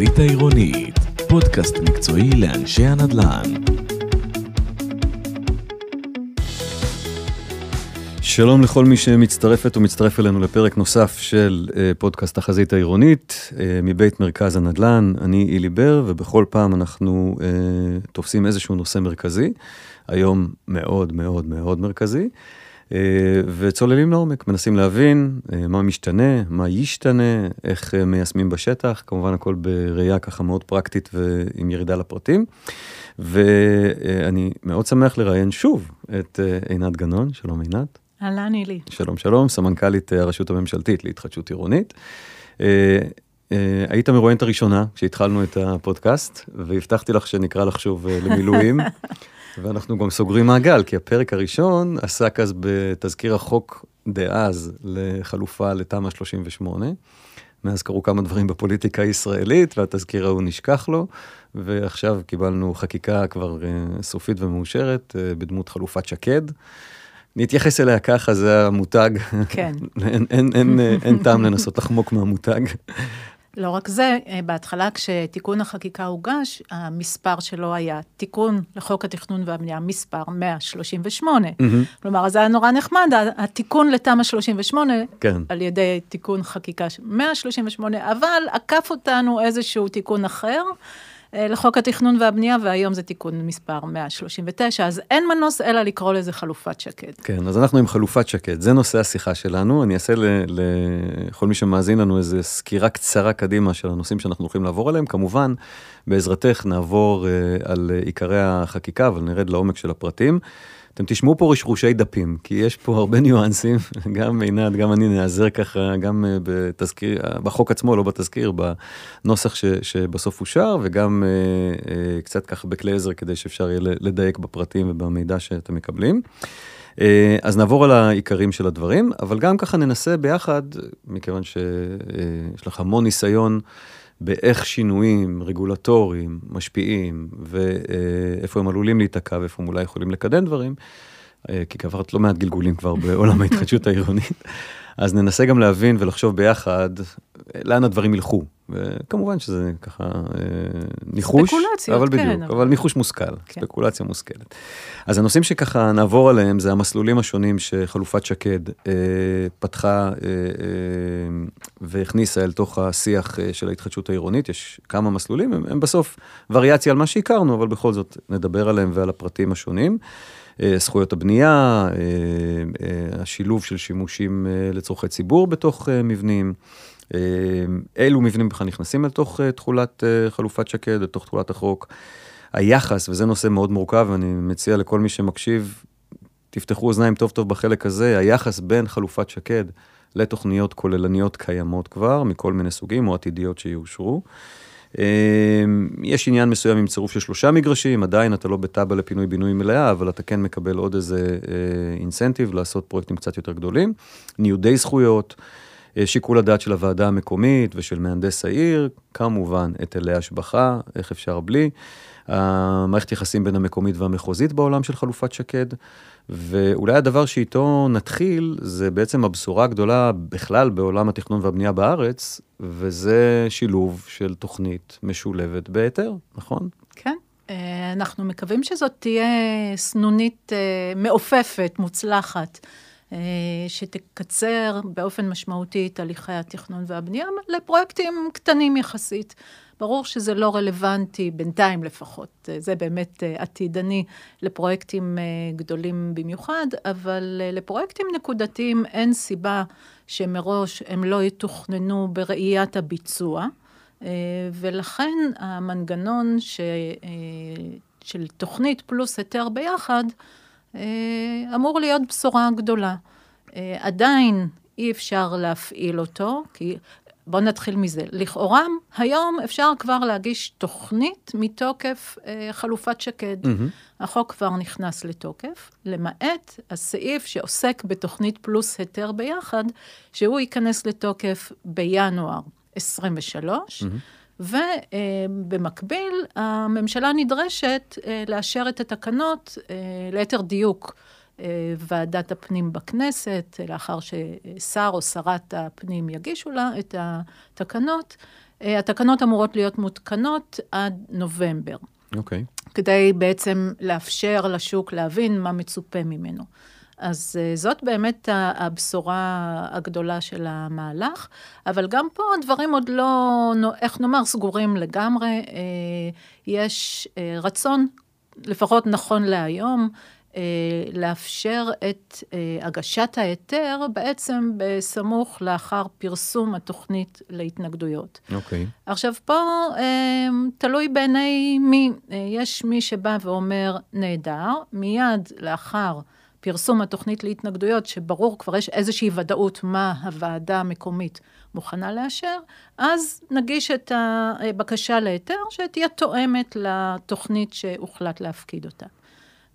החזית העירונית, פודקאסט מקצועי לאנשי הנדל"ן. שלום לכל מי שמצטרפת ומצטרף אלינו לפרק נוסף של אה, פודקאסט החזית העירונית אה, מבית מרכז הנדל"ן. אני אילי בר, ובכל פעם אנחנו אה, תופסים איזשהו נושא מרכזי, היום מאוד מאוד מאוד מרכזי. אה, וצוללים לעומק, מנסים להבין אה, מה משתנה, מה ישתנה, איך אה, מיישמים בשטח, כמובן הכל בראייה ככה מאוד פרקטית ועם ירידה לפרטים. ואני מאוד שמח לראיין שוב את עינת גנון, שלום עינת. אהלן אילי. שלום שלום, סמנכ"לית הרשות הממשלתית להתחדשות עירונית. היית המרואיינת הראשונה כשהתחלנו את הפודקאסט, והבטחתי לך שנקרא לך שוב למילואים. ואנחנו גם סוגרים מעגל, כי הפרק הראשון עסק אז בתזכיר החוק דאז לחלופה לתמ"א 38. מאז קרו כמה דברים בפוליטיקה הישראלית, והתזכיר ההוא נשכח לו, ועכשיו קיבלנו חקיקה כבר uh, סופית ומאושרת uh, בדמות חלופת שקד. נתייחס אליה ככה, זה המותג. כן. אין, אין, אין, אין, אין טעם לנסות לחמוק מהמותג. לא רק זה, אה, בהתחלה כשתיקון החקיקה הוגש, המספר שלו היה תיקון לחוק התכנון והבנייה, מספר 138. Mm-hmm. כלומר, זה היה נורא נחמד, התיקון לתמ"א 38, כן. על ידי תיקון חקיקה 138, אבל עקף אותנו איזשהו תיקון אחר. אה, לחוק התכנון והבנייה, והיום זה תיקון מספר 139, אז אין מנוס אלא לקרוא לזה חלופת שקד. כן, אז אנחנו עם חלופת שקד, זה נושא השיחה שלנו. אני אעשה לכל מי שמאזין לנו איזו סקירה קצרה קדימה של הנושאים שאנחנו הולכים לעבור עליהם. כמובן, בעזרתך נעבור uh, על עיקרי החקיקה, אבל נרד לעומק של הפרטים. אתם תשמעו פה רשרושי דפים, כי יש פה הרבה ניואנסים, גם עינת, גם אני נעזר ככה, גם אה, בתזכיר, בחוק עצמו, לא בתזכיר, בנוסח ש, שבסוף אושר, וגם אה, אה, קצת ככה בכלי עזר כדי שאפשר יהיה לדייק בפרטים ובמידע שאתם מקבלים. אז נעבור על העיקרים של הדברים, אבל גם ככה ננסה ביחד, מכיוון שיש לך המון ניסיון באיך שינויים רגולטוריים משפיעים, ואיפה הם עלולים להיתקע ואיפה הם אולי יכולים לקדם דברים, אה, כי עברת לא מעט גלגולים כבר בעולם ההתחדשות העירונית. אז ננסה גם להבין ולחשוב ביחד לאן הדברים ילכו. וכמובן שזה ככה אה, ניחוש, אבל בדיוק, כן. אבל ניחוש מושכל, כן. ספקולציה מושכלת. אז הנושאים שככה נעבור עליהם זה המסלולים השונים שחלופת שקד אה, פתחה אה, אה, והכניסה אל תוך השיח אה, של ההתחדשות העירונית. יש כמה מסלולים, הם, הם בסוף וריאציה על מה שהכרנו, אבל בכל זאת נדבר עליהם ועל הפרטים השונים. אה, זכויות הבנייה, השילוב של שימושים לצורכי ציבור בתוך מבנים. אילו מבנים בכלל נכנסים לתוך תכולת חלופת שקד, לתוך תכולת החוק. היחס, וזה נושא מאוד מורכב, ואני מציע לכל מי שמקשיב, תפתחו אוזניים טוב טוב בחלק הזה, היחס בין חלופת שקד לתוכניות כוללניות קיימות כבר, מכל מיני סוגים, או עתידיות שיאושרו. אמ, יש עניין מסוים עם צירוף של שלושה מגרשים, עדיין אתה לא בתב"ע לפינוי-בינוי מלאה, אבל אתה כן מקבל עוד איזה אינסנטיב לעשות פרויקטים קצת יותר גדולים. ניודי זכויות, אה, שיקול הדעת של הוועדה המקומית ושל מהנדס העיר, כמובן היטלי השבחה, איך אפשר בלי. המערכת יחסים בין המקומית והמחוזית בעולם של חלופת שקד. ואולי הדבר שאיתו נתחיל, זה בעצם הבשורה הגדולה בכלל בעולם התכנון והבנייה בארץ, וזה שילוב של תוכנית משולבת בהיתר, נכון? כן. אה, אנחנו מקווים שזאת תהיה סנונית אה, מעופפת, מוצלחת, אה, שתקצר באופן משמעותי את הליכי התכנון והבנייה לפרויקטים קטנים יחסית. ברור שזה לא רלוונטי, בינתיים לפחות, זה באמת אה, עתידני לפרויקטים אה, גדולים במיוחד, אבל אה, לפרויקטים נקודתיים אין סיבה שמראש הם לא יתוכננו בראיית הביצוע, ולכן המנגנון ש... של תוכנית פלוס היתר ביחד, אמור להיות בשורה גדולה. עדיין אי אפשר להפעיל אותו, כי בואו נתחיל מזה. לכאורה, היום אפשר כבר להגיש תוכנית מתוקף אה, חלופת שקד. Mm-hmm. החוק כבר נכנס לתוקף, למעט הסעיף שעוסק בתוכנית פלוס היתר ביחד, שהוא ייכנס לתוקף בינואר 23. Mm-hmm. ובמקביל, הממשלה נדרשת אה, לאשר את התקנות, אה, ליתר דיוק, אה, ועדת הפנים בכנסת, לאחר ששר או שרת הפנים יגישו לה את התקנות, התקנות אמורות להיות מותקנות עד נובמבר, אוקיי. כדי בעצם לאפשר לשוק להבין מה מצופה ממנו. אז אה, זאת באמת הבשורה הגדולה של המהלך, אבל גם פה הדברים עוד לא, איך נאמר, סגורים לגמרי. אה, יש אה, רצון, לפחות נכון להיום, לאפשר את הגשת ההיתר בעצם בסמוך לאחר פרסום התוכנית להתנגדויות. אוקיי. עכשיו, פה תלוי בעיני מי. יש מי שבא ואומר, נהדר, מיד לאחר פרסום התוכנית להתנגדויות, שברור כבר יש איזושהי ודאות מה הוועדה המקומית מוכנה לאשר, אז נגיש את הבקשה להיתר שתהיה תואמת לתוכנית שהוחלט להפקיד אותה.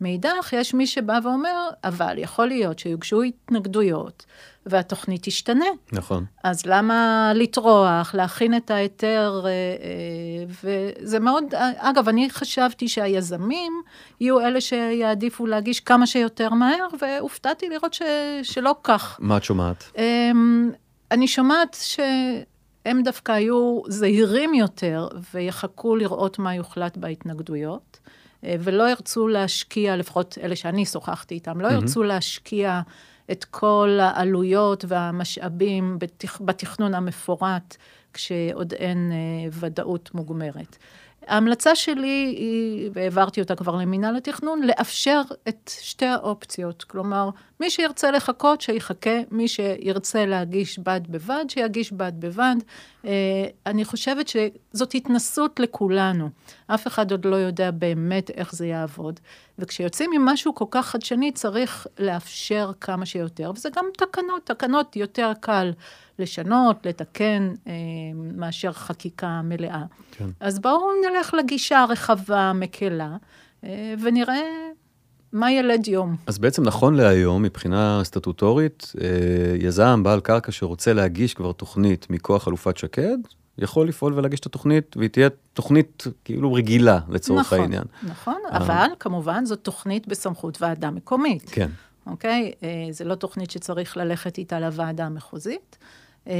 מאידך, יש מי שבא ואומר, אבל יכול להיות שיוגשו התנגדויות והתוכנית תשתנה. נכון. אז למה לטרוח, להכין את ההיתר, אה, אה, וזה מאוד, אגב, אני חשבתי שהיזמים יהיו אלה שיעדיפו להגיש כמה שיותר מהר, והופתעתי לראות ש, שלא כך. מה את שומעת? אמ, אני שומעת שהם דווקא היו זהירים יותר ויחכו לראות מה יוחלט בהתנגדויות, ולא ירצו להשקיע, לפחות אלה שאני שוחחתי איתם, לא ירצו להשקיע את כל העלויות והמשאבים בתכ... בתכנון המפורט, כשעוד אין אה, ודאות מוגמרת. ההמלצה שלי היא, והעברתי אותה כבר למינהל התכנון, לאפשר את שתי האופציות. כלומר, מי שירצה לחכות, שיחכה, מי שירצה להגיש בד בבד, שיגיש בד בבד. אה, אני חושבת שזאת התנסות לכולנו. אף אחד עוד לא יודע באמת איך זה יעבוד. וכשיוצאים עם משהו כל כך חדשני, צריך לאפשר כמה שיותר. וזה גם תקנות, תקנות יותר קל לשנות, לתקן, אה, מאשר חקיקה מלאה. כן. אז בואו נלך לגישה הרחבה, מקלה, אה, ונראה מה ילד יום. אז בעצם נכון להיום, מבחינה סטטוטורית, אה, יזם, בעל קרקע שרוצה להגיש כבר תוכנית מכוח חלופת שקד, יכול לפעול ולהגיש את התוכנית, והיא תהיה תוכנית כאילו רגילה לצורך נכון, העניין. נכון. אבל כמובן זאת תוכנית בסמכות ועדה מקומית. כן. אוקיי? זה לא תוכנית שצריך ללכת איתה לוועדה המחוזית. אה,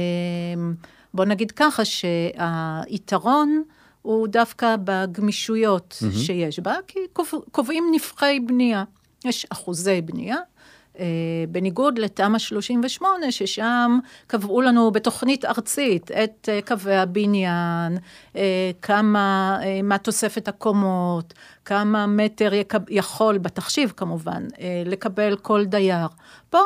בוא נגיד ככה שהיתרון הוא דווקא בגמישויות מהמם. שיש בה, כי קוב- קובעים נפחי בנייה. יש אחוזי בנייה. אה, בניגוד לתמ"א 38, ששם קבעו לנו בתוכנית ארצית את אה, קווי הבניין, אה, כמה, מה תוספת הקומות, כמה מטר יקב, יכול, בתחשיב כמובן, לקבל כל דייר. פה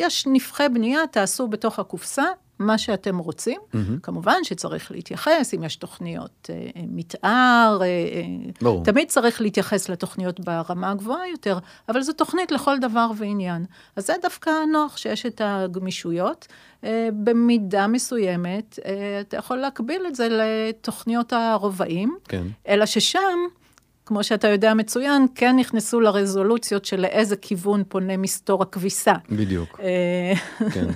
יש נפחי בנייה, תעשו בתוך הקופסה מה שאתם רוצים. מהמם. כמובן שצריך להתייחס, אם יש תוכניות אה, אה, מתאר, אה, אה, ברור. תמיד צריך להתייחס לתוכניות ברמה הגבוהה יותר, אבל זו תוכנית לכל דבר ועניין. אז זה דווקא נוח שיש את הגמישויות. אה, במידה מסוימת, אה, אתה יכול להקביל את זה לתוכניות הרובעים, כן. אלא ששם, כמו שאתה יודע מצוין, כן נכנסו לרזולוציות של לאיזה כיוון פונה מסתור הכביסה. בדיוק, אה, כן.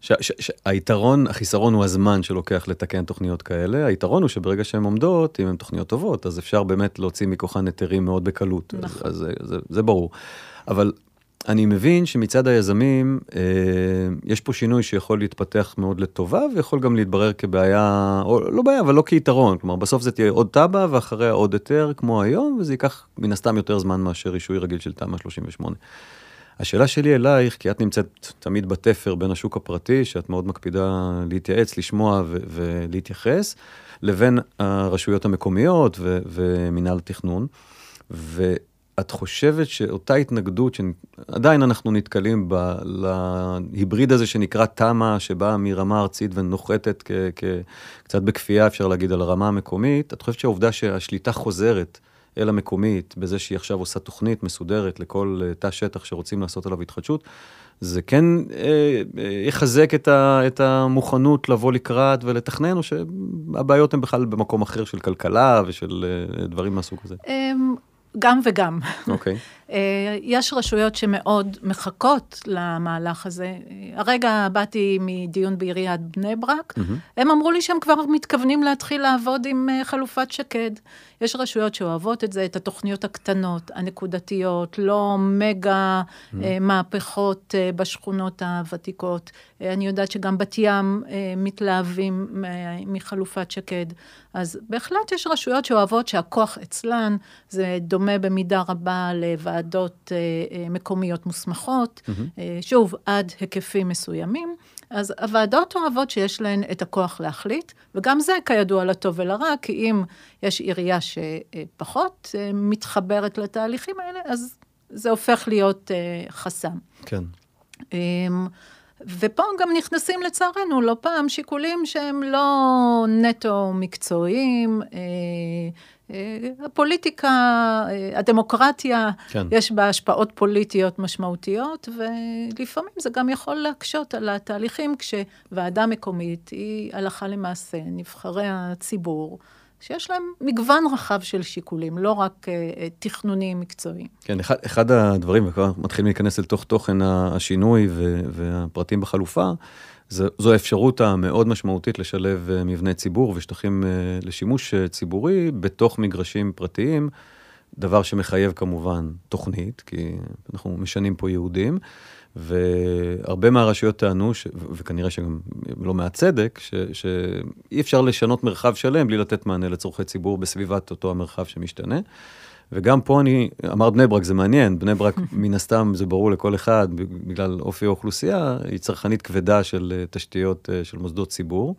ש- ש- ש- היתרון, החיסרון הוא הזמן שלוקח לתקן תוכניות כאלה, היתרון הוא שברגע שהן עומדות, אם הן תוכניות טובות, אז אפשר באמת להוציא מכוחן היתרים מאוד בקלות, אז, נכון. אז זה, זה, זה ברור. אבל אני מבין שמצד היזמים, אה, יש פה שינוי שיכול להתפתח מאוד לטובה, ויכול גם להתברר כבעיה, או לא בעיה, אבל לא כיתרון, כלומר בסוף זה תהיה עוד תב"ע ואחריה עוד היתר כמו היום, וזה ייקח מן הסתם יותר זמן מאשר רישוי רגיל של תמ"א 38. השאלה שלי אלייך, כי את נמצאת תמיד בתפר בין השוק הפרטי, שאת מאוד מקפידה להתייעץ, לשמוע ו- ולהתייחס, לבין הרשויות המקומיות ו- ומינהל התכנון. ואת חושבת שאותה התנגדות, שעדיין אנחנו נתקלים ב- להיבריד הזה שנקרא תמ"א, שבאה מרמה ארצית ונוחתת כ- כ- קצת בכפייה, אפשר להגיד, על הרמה המקומית, את חושבת שהעובדה שהשליטה חוזרת אל המקומית, בזה שהיא עכשיו עושה תוכנית מסודרת לכל אה, תא שטח שרוצים לעשות עליו התחדשות, זה כן אה, אה, יחזק את, ה, את המוכנות לבוא לקראת ולתכנן, או שהבעיות הן בכלל במקום אחר של כלכלה ושל אה, דברים מהסוג הזה? אמ, גם וגם. אוקיי. אה, יש רשויות שמאוד מחכות למהלך הזה. הרגע באתי מדיון בעיריית בני ברק, mm-hmm. הם אמרו לי שהם כבר מתכוונים להתחיל לעבוד עם אה, חלופת שקד. יש רשויות שאוהבות את זה, את התוכניות הקטנות, הנקודתיות, לא מגה mm-hmm. מהפכות בשכונות הוותיקות. אני יודעת שגם בת ים מתלהבים מחלופת שקד. אז בהחלט יש רשויות שאוהבות שהכוח אצלן, זה דומה במידה רבה לוועדות אה, אה, מקומיות מוסמכות, mm-hmm. שוב, עד היקפים מסוימים. אז הוועדות אוהבות שיש להן את הכוח להחליט, וגם זה כידוע לטוב ולרע, כי אם יש עירייה שפחות מתחברת לתהליכים האלה, אז זה הופך להיות חסם. כן. אמ, ופה גם נכנסים לצערנו לא פעם שיקולים שהם לא נטו מקצועיים. אה, אה, הפוליטיקה, אה, הדמוקרטיה, כן. יש בה השפעות פוליטיות משמעותיות, ולפעמים זה גם יכול להקשות על התהליכים כשוועדה מקומית היא הלכה למעשה, נבחרי הציבור. שיש להם מגוון רחב של שיקולים, לא רק uh, תכנוניים מקצועיים. כן, אחד, אחד הדברים, וכבר מתחילים להיכנס לתוך תוכן השינוי ו, והפרטים בחלופה, זו, זו האפשרות המאוד משמעותית לשלב uh, מבני ציבור ושטחים uh, לשימוש uh, ציבורי בתוך מגרשים פרטיים, דבר שמחייב כמובן תוכנית, כי אנחנו משנים פה יהודים. והרבה מהרשויות טענו, ש... וכנראה שגם לא מעט צדק, ש... שאי אפשר לשנות מרחב שלם בלי לתת מענה לצורכי ציבור בסביבת אותו המרחב שמשתנה. וגם פה אני, אמרת בני ברק, זה מעניין, בני ברק מן הסתם, זה ברור לכל אחד, בגלל אופי האוכלוסייה, היא צרכנית כבדה של אה, תשתיות אה, של מוסדות ציבור.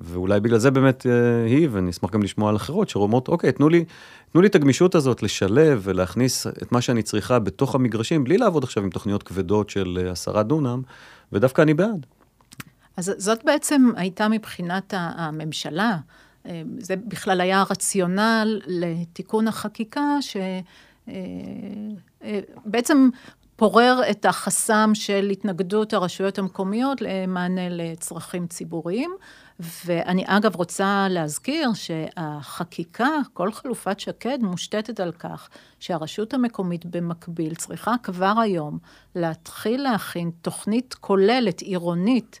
ואולי בגלל זה באמת אה, היא, ואני אשמח גם לשמוע על אחרות, שאומרות, אוקיי, תנו לי, תנו לי את הגמישות הזאת לשלב ולהכניס את מה שאני צריכה בתוך המגרשים, בלי לעבוד עכשיו עם תוכניות כבדות של עשרה דונם, ודווקא אני בעד. אז זאת בעצם הייתה מבחינת הממשלה, זה בכלל היה הרציונל לתיקון החקיקה, שבעצם פורר את החסם של התנגדות הרשויות המקומיות למענה לצרכים ציבוריים. ואני אגב רוצה להזכיר שהחקיקה, כל חלופת שקד מושתתת על כך שהרשות המקומית במקביל צריכה כבר היום להתחיל להכין תוכנית כוללת עירונית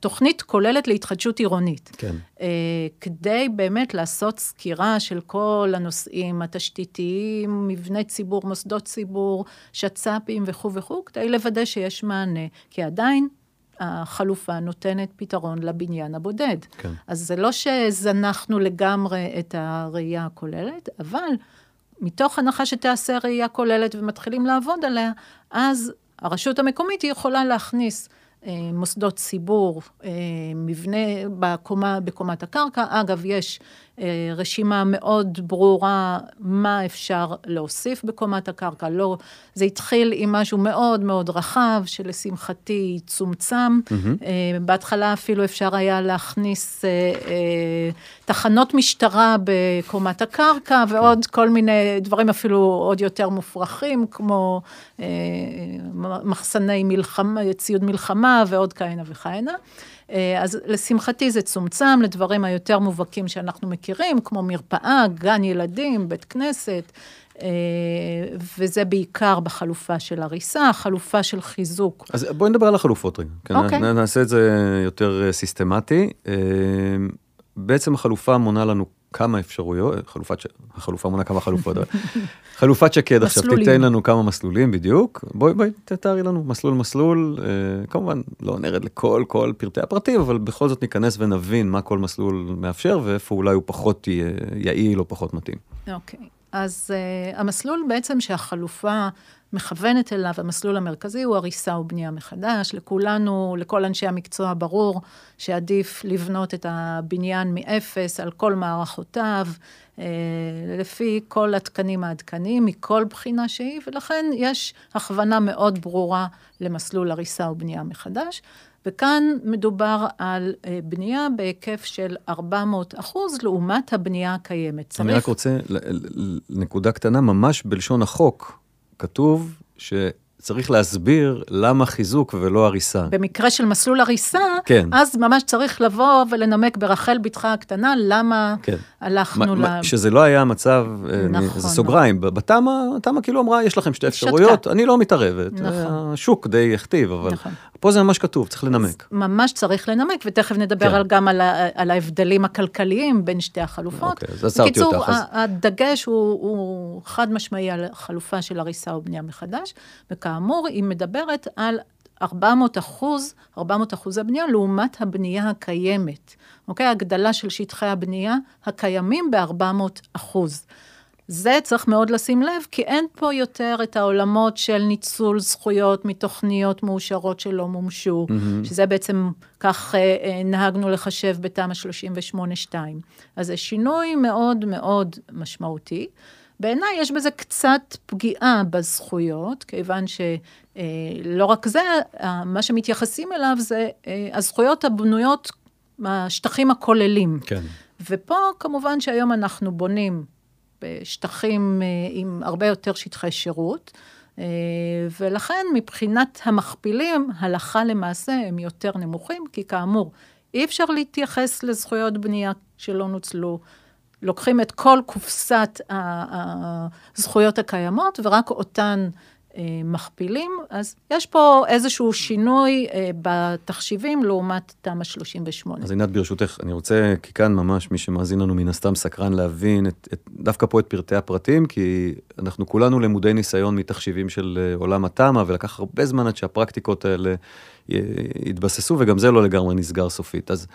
תוכנית כוללת להתחדשות עירונית. כן. Uh, כדי באמת לעשות סקירה של כל הנושאים התשתיתיים, מבני ציבור, מוסדות ציבור, שצ"פים וכו' וכו', כדי לוודא שיש מענה. כי עדיין החלופה נותנת פתרון לבניין הבודד. כן. אז זה לא שזנחנו לגמרי את הראייה הכוללת, אבל מתוך הנחה שתעשה ראייה כוללת ומתחילים לעבוד עליה, אז הרשות המקומית היא יכולה להכניס אה, מוסדות ציבור, אה, מבנה בקומה, בקומת הקרקע. אגב, יש אה, רשימה מאוד ברורה מה אפשר להוסיף בקומת הקרקע. לא, זה התחיל עם משהו מאוד מאוד רחב, שלשמחתי צומצם. Mm-hmm. בהתחלה אפילו אפשר היה להכניס תחנות משטרה בקומת הקרקע, ועוד כל מיני דברים אפילו עוד יותר מופרכים, כמו מחסני מלחמה, ציוד מלחמה ועוד כהנה וכהנה. אה, אז לשמחתי זה צומצם לדברים היותר מובהקים שאנחנו מכירים, כמו מרפאה, גן ילדים, בית כנסת, אה, וזה בעיקר בחלופה של הריסה, חלופה של חיזוק. אז בואי נדבר על החלופות רגע. כן, אוקיי. נעשה את זה יותר אה, סיסטמטי. בעצם החלופה מונה לנו כמה אפשרויות, חלופת, החלופה מונה כמה חלופות, חלופת שקד עכשיו תיתן לנו כמה מסלולים בדיוק, בואי בואי תתארי לנו מסלול מסלול, אה, כמובן לא נרד לכל כל פרטי הפרטים, אבל בכל זאת ניכנס ונבין מה כל מסלול מאפשר ואיפה אולי הוא פחות יעיל או פחות מתאים. אוקיי, okay. אז uh, המסלול בעצם שהחלופה מכוונת אליו, המסלול המרכזי הוא הריסה ובנייה מחדש. לכולנו, לכל אנשי המקצוע ברור שעדיף לבנות את הבניין מאפס על כל מערכותיו, אה, לפי כל התקנים העדכניים, מכל בחינה שהיא, ולכן יש הכוונה מאוד ברורה למסלול הריסה ובנייה מחדש. וכאן מדובר על אה, בנייה בהיקף של 400 אחוז לעומת הבנייה הקיימת. צריך... אני רק רוצה, נקודה קטנה, ממש בלשון החוק, כתוב ש... צריך להסביר למה חיזוק ולא הריסה. במקרה של מסלול הריסה, כן. אז ממש צריך לבוא ולנמק ברחל בתך הקטנה, למה כן. הלכנו ל... מה- שזה לא היה המצב, אה, נכון. זה סוגריים, בתמ"א, התמ"א כאילו אמרה, יש לכם שתי שתקה. אפשרויות, אני לא מתערבת. נכון. השוק די הכתיב, אבל נכון. פה זה ממש כתוב, צריך לנמק. ממש צריך לנמק, ותכף נדבר כן. על, גם על, ה, על ההבדלים הכלכליים בין שתי החלופות. אוקיי, אז עצרתי בקיצור, אותך, ה- הדגש הוא, הוא חד משמעי על חלופה של הריסה או בנייה מחדש, וכאמור, היא מדברת על 400 אחוז, 400 אחוז הבנייה לעומת הבנייה הקיימת. אוקיי? הגדלה של שטחי הבנייה הקיימים ב-400 אחוז. זה צריך מאוד לשים לב, כי אין פה יותר את העולמות של ניצול זכויות מתוכניות מאושרות שלא מומשו, mm-hmm. שזה בעצם, כך אה, אה, נהגנו לחשב בתמ"א 38-2. אז זה שינוי מאוד מאוד משמעותי. בעיניי יש בזה קצת פגיעה בזכויות, כיוון שלא רק זה, אה, מה שמתייחסים אליו זה אה, הזכויות הבנויות מהשטחים הכוללים. כן. ופה כמובן שהיום אנחנו בונים בשטחים אה, עם הרבה יותר שטחי שירות, אה, ולכן מבחינת המכפילים, הלכה למעשה הם יותר נמוכים, כי כאמור, אי אפשר להתייחס לזכויות בנייה שלא נוצלו. לוקחים את כל קופסת הזכויות הקיימות ורק אותן אה, מכפילים, אז יש פה איזשהו שינוי אה, בתחשיבים לעומת תמ"א 38. אז עינת, ברשותך, אני רוצה, כי כאן ממש מי שמאזין לנו מן הסתם סקרן להבין את, את, דווקא פה את פרטי הפרטים, כי אנחנו כולנו למודי ניסיון מתחשיבים של אה, עולם התמ"א, ולקח הרבה זמן עד שהפרקטיקות האלה התבססו, וגם זה לא לגמרי נסגר סופית. אז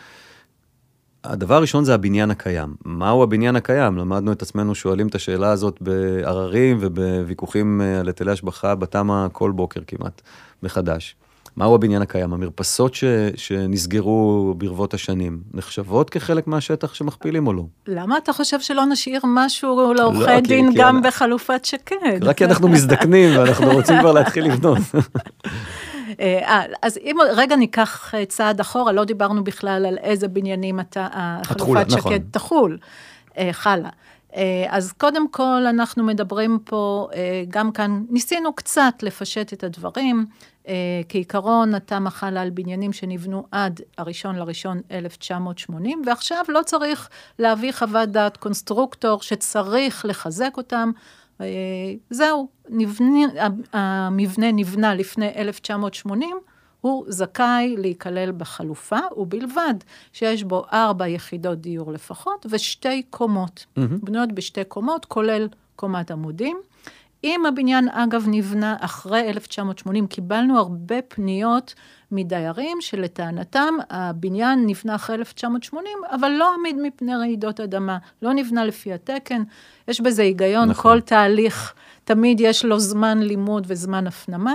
הדבר הראשון זה הבניין הקיים. מהו הבניין הקיים? למדנו את עצמנו שואלים את השאלה הזאת בעררים ובוויכוחים אה, על היטלי השבחה בתמ"א כל בוקר כמעט, מחדש. מהו הבניין הקיים? המרפסות ש, שנסגרו ברבות השנים, נחשבות כחלק מהשטח שמכפילים או לא? למה אתה חושב שלא נשאיר משהו לעורכי כי- דין כי גם אני- בחלופת שקד? רק כי אנחנו מזדקנים ואנחנו רוצים כבר להתחיל לבנות. אה, אז אם רגע ניקח אה, צעד אחורה, לא דיברנו בכלל על איזה בניינים אתה, החלופת נכון. שקד תחול, אה, חלה. אה, אז קודם כל, אנחנו מדברים פה, אה, גם כאן, ניסינו קצת לפשט את הדברים. אה, כעיקרון, התמ"א חלה על בניינים שנבנו עד הראשון לראשון 1980, ועכשיו לא צריך להביא חוות דעת קונסטרוקטור שצריך לחזק אותם. אה, זהו, נבנה, המבנה נבנה לפני 1980, הוא זכאי להיכלל בחלופה, ובלבד שיש בו ארבע יחידות דיור לפחות ושתי קומות, בנויות בשתי קומות, כולל קומת עמודים. אם הבניין, אגב, נבנה אחרי 1980, קיבלנו הרבה פניות מדיירים שלטענתם הבניין נבנה אחרי 1980, אבל לא עמיד מפני רעידות אדמה, לא נבנה לפי התקן. יש בזה היגיון, נכון. כל תהליך, תמיד יש לו זמן לימוד וזמן הפנמה,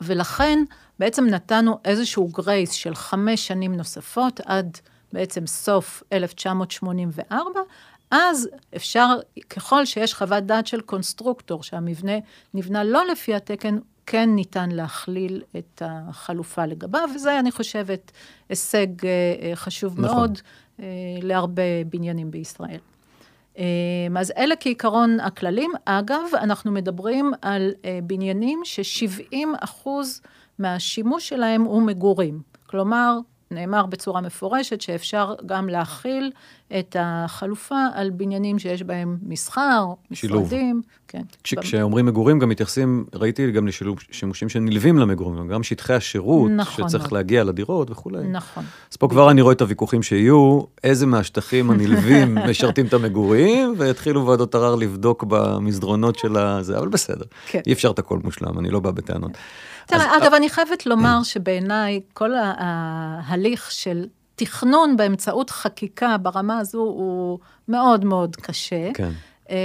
ולכן בעצם נתנו איזשהו grace של חמש שנים נוספות עד בעצם סוף 1984, אז אפשר, ככל שיש חוות דעת של קונסטרוקטור שהמבנה נבנה לא לפי התקן, כן ניתן להכליל את החלופה לגביו, וזה, אני חושבת, הישג אה, אה, חשוב נכון. מאוד אה, להרבה בניינים בישראל. אה, אז אלה כעיקרון הכללים. אגב, אנחנו מדברים על בניינים ש-70 אחוז מהשימוש שלהם הוא מגורים. כלומר, נאמר בצורה מפורשת שאפשר גם להכיל את החלופה על בניינים שיש בהם מסחר, שילוב. משרדים. כן. כש, כשאומרים מגורים גם מתייחסים, ראיתי גם לשילוב שימושים שנלווים למגורים, גם שטחי השירות, נכון שצריך מאוד. להגיע לדירות וכולי. נכון. אז פה כבר אני רואה את הוויכוחים שיהיו, איזה מהשטחים הנלווים משרתים את המגורים, ויתחילו ועדות ערר לבדוק במסדרונות של הזה, אבל בסדר. כן. אי אפשר את הכל מושלם, אני לא בא בטענות. תראה, אגב, אני חייבת לומר שבעיניי כל ההליך של תכנון באמצעות חקיקה ברמה הזו הוא מאוד מאוד קשה. כן. אה,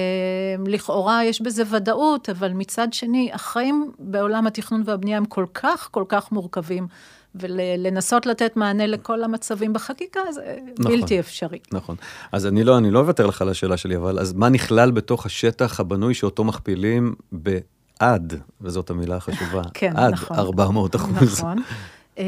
לכאורה יש בזה ודאות, אבל מצד שני, החיים בעולם התכנון והבנייה הם כל כך, כל כך מורכבים, ולנסות לתת מענה לכל המצבים בחקיקה זה נכון. בלתי אפשרי. נכון. אז אני לא, אני לא אוותר לך על השאלה שלי, אבל אז מה נכלל בתוך השטח הבנוי שאותו מכפילים בעד, וזאת המילה החשובה, כן, עד נכון. 400 אחוז. נכון. אמ,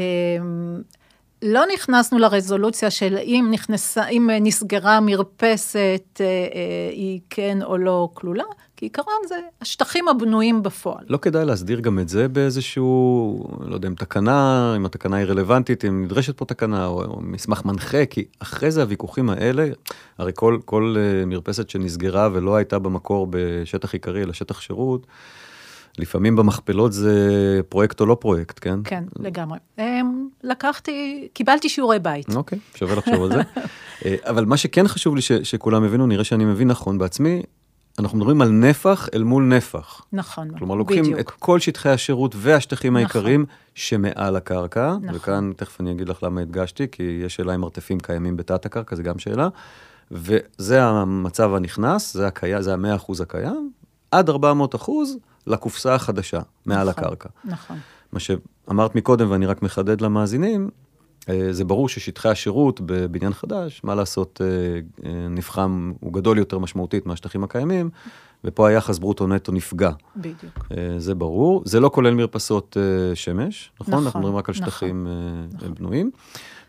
לא נכנסנו לרזולוציה של אם, נכנסה, אם נסגרה מרפסת, אה, אה, היא כן או לא כלולה, כי עיקרון זה השטחים הבנויים בפועל. לא כדאי להסדיר גם את זה באיזשהו, לא יודע, אם תקנה, אם התקנה היא רלוונטית, אם נדרשת פה תקנה או, או מסמך מנחה, כי אחרי זה הוויכוחים האלה, הרי כל, כל uh, מרפסת שנסגרה ולא הייתה במקור בשטח עיקרי, אלא שטח שירות, לפעמים במכפלות זה פרויקט או לא פרויקט, כן? כן, לגמרי. אמ, לקחתי, קיבלתי שיעורי בית. אוקיי, שווה לחשוב על זה. אה, אבל מה שכן חשוב לי ש, שכולם יבינו, נראה שאני מבין נכון בעצמי, אנחנו מדברים על נפח אל מול נפח. נכון, כלומר, לוקחים בדיוק. את כל שטחי השירות והשטחים נכון. העיקריים שמעל הקרקע, נכון. וכאן תכף אני אגיד לך למה הדגשתי, כי יש שאלה אם מרתפים קיימים בתת הקרקע, זו גם שאלה, וזה המצב הנכנס, זה, הקיים, זה המאה אחוז הקיים, עד 400 אחוז לקופסה החדשה, מעל נכון, הקרקע. נכון. מה שאמרת מקודם, ואני רק מחדד למאזינים, אה, זה ברור ששטחי השירות בבניין חדש, מה לעשות, אה, אה, נפחם, הוא גדול יותר משמעותית מהשטחים הקיימים, ופה היחס ברוטו-נטו נפגע. בדיוק. זה ברור. זה לא כולל מרפסות שמש, נכון? נכון, אנחנו מדברים רק על נכון, שטחים אה, בנויים.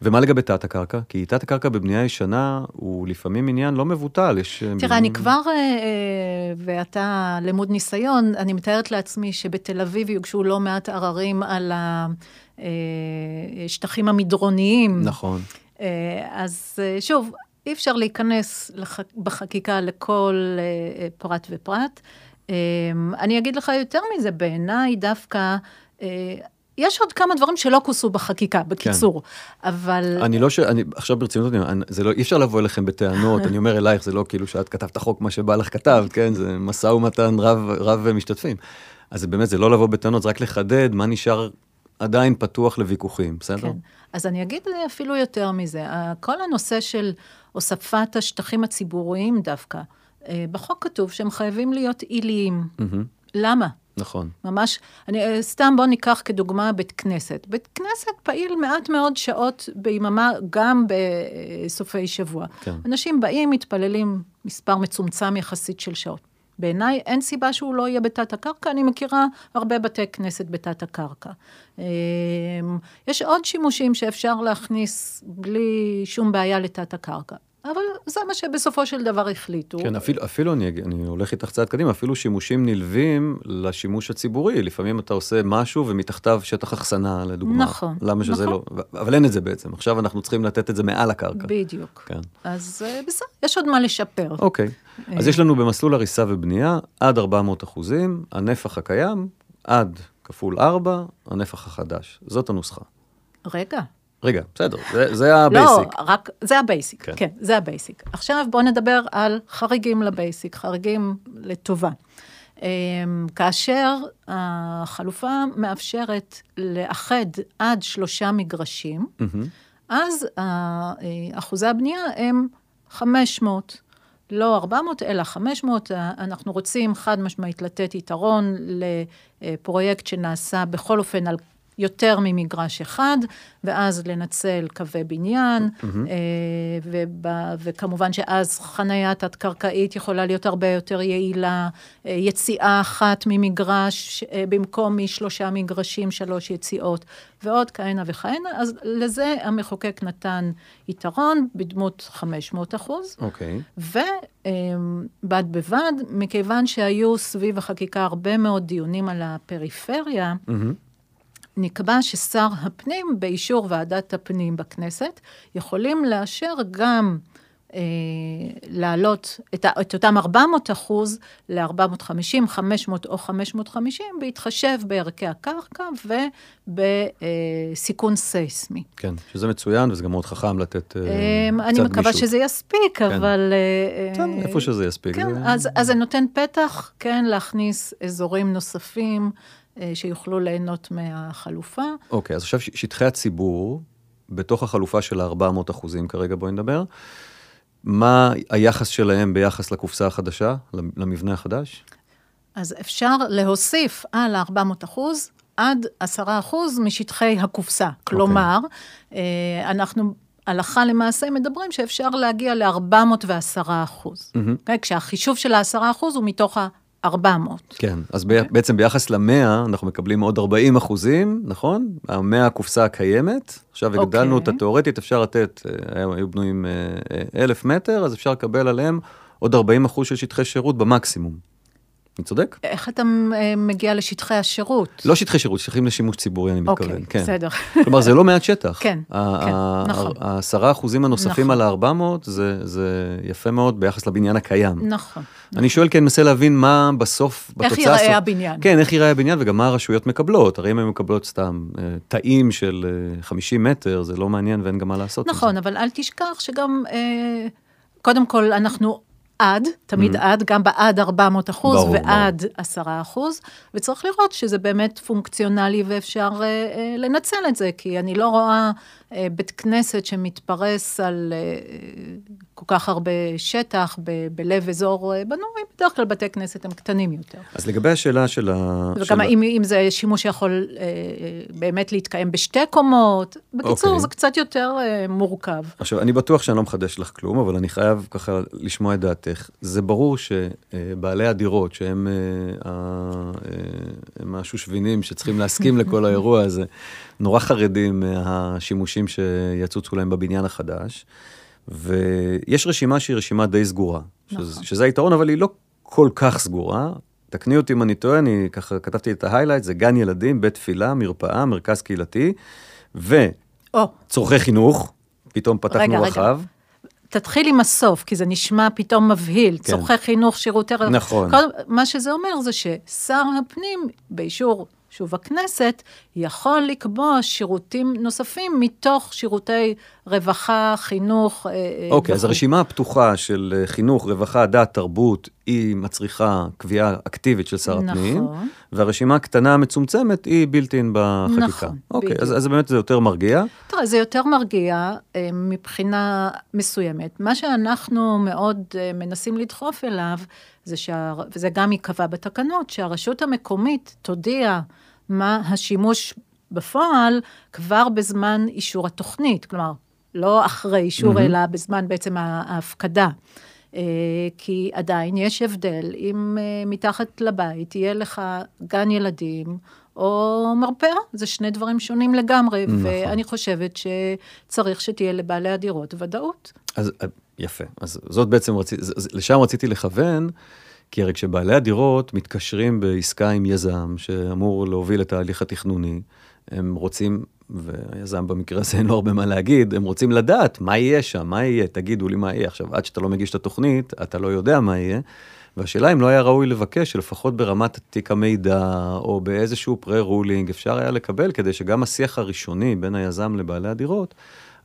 ומה לגבי תת-הקרקע? כי תת-הקרקע בבנייה ישנה הוא לפעמים עניין לא מבוטל, יש... אה, תראה, אני כבר, אה, אה, ואתה למוד ניסיון, אני מתארת לעצמי שבתל אביב יוגשו לא מעט עררים על השטחים המדרוניים. נכון. אז שוב, אי אפשר להיכנס לח... בחקיקה לכל פרט ופרט. אני אגיד לך יותר מזה, בעיניי דווקא, יש עוד כמה דברים שלא כוסו בחקיקה, בקיצור, כן. אבל... אני לא ש... אני, עכשיו ברצינות, אני, זה לא, אי אפשר לבוא אליכם בטענות, אני אומר אלייך, זה לא כאילו שאת כתבת חוק מה שבא לך כתבת, כן? זה משא ומתן רב, רב משתתפים. אז זה באמת, זה לא לבוא בטענות, זה רק לחדד מה נשאר עדיין פתוח לוויכוחים, בסדר? כן. אז אני אגיד אפילו יותר מזה. כל הנושא של הוספת השטחים הציבוריים דווקא, אה, בחוק כתוב שהם חייבים להיות עיליים. מהמם. למה? נכון. ממש, אני, אה, סתם בוא ניקח כדוגמה בית כנסת. בית כנסת פעיל מעט מאוד שעות ביממה, גם בסופי שבוע. כן. אנשים באים, מתפללים מספר מצומצם יחסית של שעות. בעיניי אין סיבה שהוא לא יהיה בתת הקרקע, אני מכירה הרבה בתי כנסת בתת הקרקע. אמ, יש עוד שימושים שאפשר להכניס בלי שום בעיה לתת הקרקע. זה מה שבסופו של דבר החליטו. כן, אפילו, אפילו אני, אני הולך איתך צעד קדימה, אפילו שימושים נלווים לשימוש הציבורי. לפעמים אתה עושה משהו ומתחתיו שטח אחסנה, לדוגמה. נכון, למה שזה נכון. לא... אבל אין את זה בעצם. עכשיו אנחנו צריכים לתת את זה מעל הקרקע. בדיוק. כן. אז אה, בסדר, יש עוד מה לשפר. אוקיי. אז יש לנו במסלול הריסה ובנייה עד 400 אחוזים, הנפח הקיים עד כפול 4, הנפח החדש. זאת הנוסחה. רגע. רגע, בסדר, זה, זה לא, הבייסיק. רק, זה הבייסיק, כן. כן. זה ה basic. עכשיו בואו נדבר על חריגים ל basic, חריגים לטובה. אמ, כאשר החלופה מאפשרת לאחד עד שלושה מגרשים. אז ה- אה, אחוזי הבנייה הם 500. לא 400, אלא 500. אנחנו רוצים חד משמעית לתת יתרון לפרויקט שנעשה בכל אופן על יותר ממגרש אחד, ואז לנצל קווי בניין, אה, ובא- וכמובן שאז חנייה תת-קרקעית יכולה להיות הרבה יותר יעילה, אה, יציאה אחת ממגרש, אה, במקום משלושה מגרשים, שלוש יציאות, ועוד כהנה וכהנה, אז לזה המחוקק נתן יתרון בדמות 500 אחוז. אוקיי. ובד בבד, מכיוון שהיו סביב החקיקה הרבה מאוד דיונים על הפריפריה, מהמם. נקבע ששר הפנים, באישור ועדת הפנים בכנסת, יכולים לאשר גם אה, להעלות את, את אותם 400 אחוז ל-450, 500 או 550, בהתחשב בערכי הקרקע ובסיכון סייסמי. כן, שזה מצוין, וזה גם מאוד חכם לתת אה, אני קצת מקווה גמישות. שזה יספיק, אבל... אה, כן, אה, איפה שזה יספיק. כן, זה- אז, אז זה נותן פתח, כן, להכניס אזורים נוספים אה, שיוכלו ליהנות מהחלופה. אוקיי, אז עכשיו שטחי הציבור, בתוך החלופה של ה-400 אחוזים כרגע, בואי נדבר. מה היחס שלהם ביחס לקופסה החדשה, למבנה החדש? אז אפשר להוסיף על ה-400 אחוז עד 10 אחוז משטחי הקופסה. כלומר, אה, אנחנו הלכה למעשה מדברים שאפשר להגיע ל-410 אחוז. מהמם. Okay, כשהחישוב של ה-10 אחוז הוא מתוך 400. כן, אז ב- בעצם ביחס למאה, אנחנו מקבלים עוד 40 אחוזים, נכון? המאה הקופסה הקיימת, עכשיו הגדלנו אוקיי. אותה תיאורטית, אפשר לתת, אה, היו- היו בנויים אה, אה, אלף מטר, אז אפשר לקבל עליהם עוד 40 אחוז של שטחי שירות במקסימום. אני צודק? איך אתה אה, מגיע לשטחי השירות? לא שטחי שירות, שטחים לשימוש ציבורי, אני מתכוון. אוקיי, כן. בסדר. כלומר, זה לא מעט שטח. כן, כן, נכון. העשרה אחוזים הנוספים נכון. על ה-400, זה, זה יפה מאוד ביחס לבניין הקיים. נכון. אני שואל כי אני מנסה להבין מה בסוף, איך בתוצאה... ייראה הסופ- הבניין. כן, איך ייראה הבניין וגם מה הרשויות מקבלות. הרי אם הן מקבלות סתם אה, תאים של אה, 50 מטר, זה לא מעניין ואין גם מה לעשות נכון. אבל אל תשכח שגם, אה, קודם כל, אנחנו עד, תמיד עד, גם בעד 400 אחוז. ברור, ועד 10 אחוז, וצריך לראות שזה באמת פונקציונלי ואפשר אה, אה, לנצל את זה, כי אני לא רואה אה, בית כנסת שמתפרס על אה, כל כך הרבה שטח ב- בלב אזור אה, בנוי, בדרך כלל בתי כנסת הם קטנים יותר. אז לגבי השאלה של ה... וגם של אם, אם זה שימוש שיכול אה, אה, באמת להתקיים בשתי קומות, בקיצור, אוקיי. זה קצת יותר אה, מורכב. עכשיו, אני בטוח שאני לא מחדש לך כלום, אבל אני חייב ככה לשמוע את דעתך. זה ברור שבעלי הדירות, שהם אה, אה, השושבינים שצריכים להסכים לכל האירוע הזה, נורא חרדים מהשימושים שיצוצו להם בבניין החדש. ויש רשימה שהיא רשימה די סגורה, שזה, נכון. שזה היתרון, אבל היא לא כל כך סגורה. תקני אותי אם אני טועה, אני ככה כתבתי את ההיילייט, זה גן ילדים, בית תפילה, מרפאה, מרכז קהילתי, ו... או, צורכי חינוך, פתאום פתחנו רגע, רגע. רחב. תתחיל עם הסוף, כי זה נשמע פתאום מבהיל. כן. צורכי חינוך, שירותי רווחה. נכון. כל, מה שזה אומר זה ששר הפנים, באישור, שוב, הכנסת, יכול לקבוע שירותים נוספים מתוך שירותי רווחה, חינוך אה, אה, אוקיי, אז וכו'. הרשימה הפתוחה של אה, חינוך, רווחה, דת, תרבות, היא מצריכה קביעה אקטיבית של שר הפנים, נכון. והרשימה הקטנה המצומצמת היא בילטין בחקיקה. נכון, אוקיי, אז, בדיוק. אז באמת זה יותר מרגיע. תראה, זה יותר מרגיע מבחינה מסוימת. מה שאנחנו מאוד מנסים לדחוף אליו, זה שה... וזה גם ייקבע בתקנות, שהרשות המקומית תודיע מה השימוש בפועל כבר בזמן אישור התוכנית. כלומר, לא אחרי אישור, אלא בזמן בעצם ההפקדה. אה, כי עדיין יש הבדל אם אה, מתחת לבית יהיה לך גן ילדים או מרפאה, זה שני דברים שונים לגמרי, נכון. ואני חושבת שצריך שתהיה לבעלי הדירות ודאות. אז אה, יפה, אז זאת בעצם, רצי, ז- ז- לשם רציתי לכוון, כי הרי כשבעלי הדירות מתקשרים בעסקה עם יזם שאמור להוביל את ההליך התכנוני, הם רוצים, והיזם במקרה הזה אין לו הרבה מה להגיד, הם רוצים לדעת מה יהיה שם, מה יהיה, תגידו לי מה יהיה. עכשיו, עד שאתה לא מגיש את התוכנית, אתה לא יודע מה יהיה, והשאלה אם לא היה ראוי לבקש שלפחות ברמת תיק המידע, או באיזשהו פרה-רולינג, אפשר היה לקבל, כדי שגם השיח הראשוני בין היזם לבעלי הדירות,